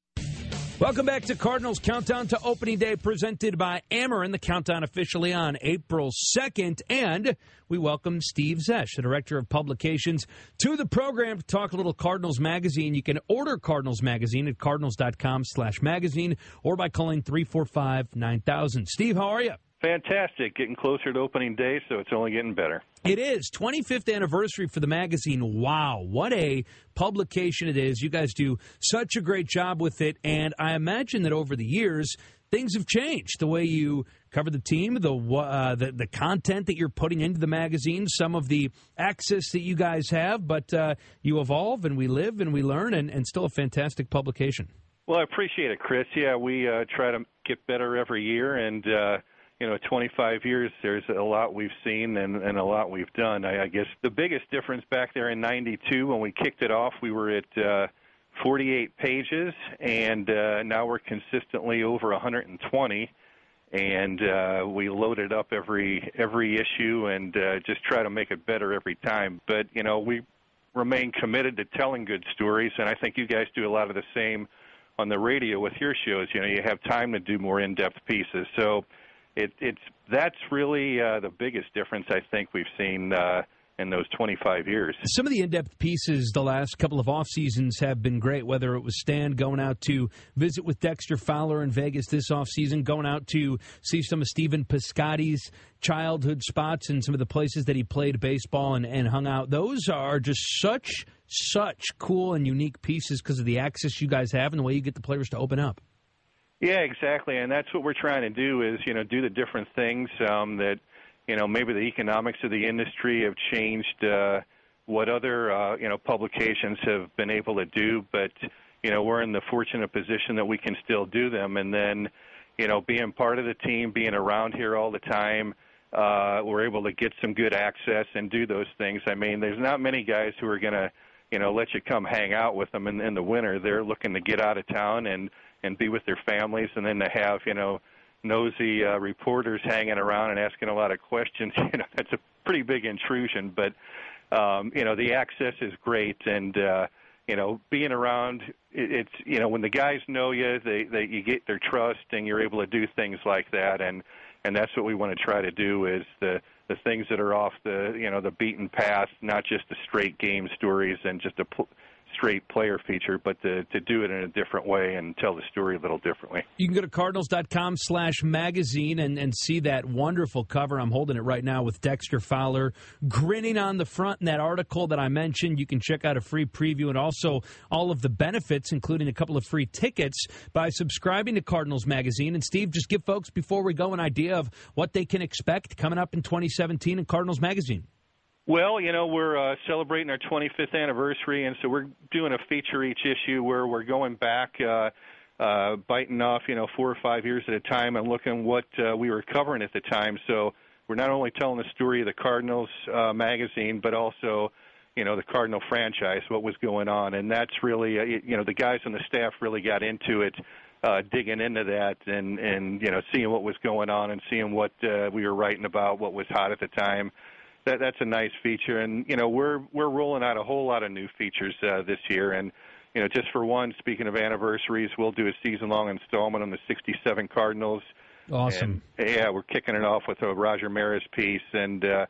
Welcome back to Cardinals Countdown to Opening Day, presented by Ameren. The countdown officially on April 2nd. And we welcome Steve Zesch, the Director of Publications, to the program to talk a little Cardinals Magazine. You can order Cardinals Magazine at cardinals.com slash magazine or by calling 345 9000. Steve, how are you? Fantastic. Getting closer to opening day, so it's only getting better. It is 25th anniversary for the magazine. Wow, what a publication it is. You guys do such a great job with it, and I imagine that over the years things have changed. The way you cover the team, the uh, the, the content that you're putting into the magazine, some of the access that you guys have, but uh, you evolve and we live and we learn, and, and still a fantastic publication. Well, I appreciate it, Chris. Yeah, we uh, try to get better every year, and uh, you know, 25 years, there's a lot we've seen and, and a lot we've done. I, I guess the biggest difference back there in 92 when we kicked it off, we were at uh, 48 pages, and uh, now we're consistently over 120. And uh, we load it up every every issue and uh, just try to make it better every time. But you know, we remain committed to telling good stories, and I think you guys do a lot of the same on the radio with your shows. You know, you have time to do more in-depth pieces. So it, it's that's really uh, the biggest difference I think we've seen uh, in those 25 years. Some of the in-depth pieces the last couple of off seasons have been great. Whether it was Stan going out to visit with Dexter Fowler in Vegas this off season, going out to see some of Stephen Piscotty's childhood spots and some of the places that he played baseball and, and hung out. Those are just such such cool and unique pieces because of the access you guys have and the way you get the players to open up. Yeah, exactly, and that's what we're trying to do is you know do the different things um, that you know maybe the economics of the industry have changed uh, what other uh, you know publications have been able to do, but you know we're in the fortunate position that we can still do them, and then you know being part of the team, being around here all the time. Uh, we're able to get some good access and do those things. I mean, there's not many guys who are going to, you know, let you come hang out with them in, in the winter. They're looking to get out of town and and be with their families, and then to have you know nosy uh, reporters hanging around and asking a lot of questions. You know, that's a pretty big intrusion, but um, you know the access is great, and uh, you know being around it, it's you know when the guys know you, they they you get their trust, and you're able to do things like that, and and that's what we want to try to do is the the things that are off the you know the beaten path, not just the straight game stories and just a pl- straight player feature, but to, to do it in a different way and tell the story a little differently. You can go to cardinals.com slash magazine and, and see that wonderful cover. I'm holding it right now with Dexter Fowler grinning on the front in that article that I mentioned. You can check out a free preview and also all of the benefits, including a couple of free tickets, by subscribing to Cardinals Magazine. And Steve, just give folks before we go an idea of what they can expect coming up in 2017 in Cardinals Magazine. Well, you know, we're uh, celebrating our 25th anniversary, and so we're doing a feature each issue where we're going back, uh, uh, biting off, you know, four or five years at a time and looking what uh, we were covering at the time. So we're not only telling the story of the Cardinals uh, magazine, but also, you know, the Cardinal franchise, what was going on, and that's really, uh, you know, the guys on the staff really got into it. Uh, digging into that and and you know seeing what was going on and seeing what uh, we were writing about, what was hot at the time, that that's a nice feature. And you know, we're we're rolling out a whole lot of new features uh, this year. And you know, just for one, speaking of anniversaries, we'll do a season-long installment on the '67 Cardinals. Awesome. And, yeah, we're kicking it off with a Roger Maris piece, and uh,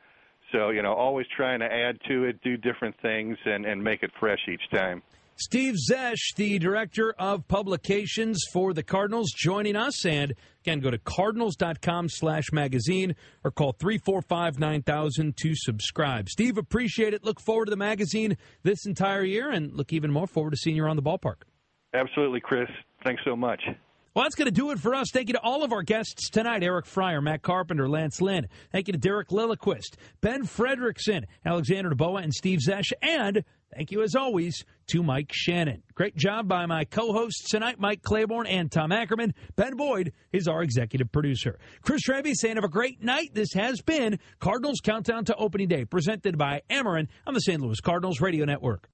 so you know, always trying to add to it, do different things, and and make it fresh each time. Steve Zesch, the director of publications for the Cardinals, joining us. And again, go to cardinals.com slash magazine or call 345 9000 to subscribe. Steve, appreciate it. Look forward to the magazine this entire year and look even more forward to seeing you around the ballpark. Absolutely, Chris. Thanks so much. Well, that's going to do it for us. Thank you to all of our guests tonight Eric Fryer, Matt Carpenter, Lance Lynn. Thank you to Derek Lilliquist, Ben Frederickson, Alexander Noboa, and Steve Zesh. And thank you, as always, to Mike Shannon. Great job by my co hosts tonight, Mike Claiborne and Tom Ackerman. Ben Boyd is our executive producer. Chris Raby saying, Have a great night. This has been Cardinals Countdown to Opening Day, presented by Ameren on the St. Louis Cardinals Radio Network.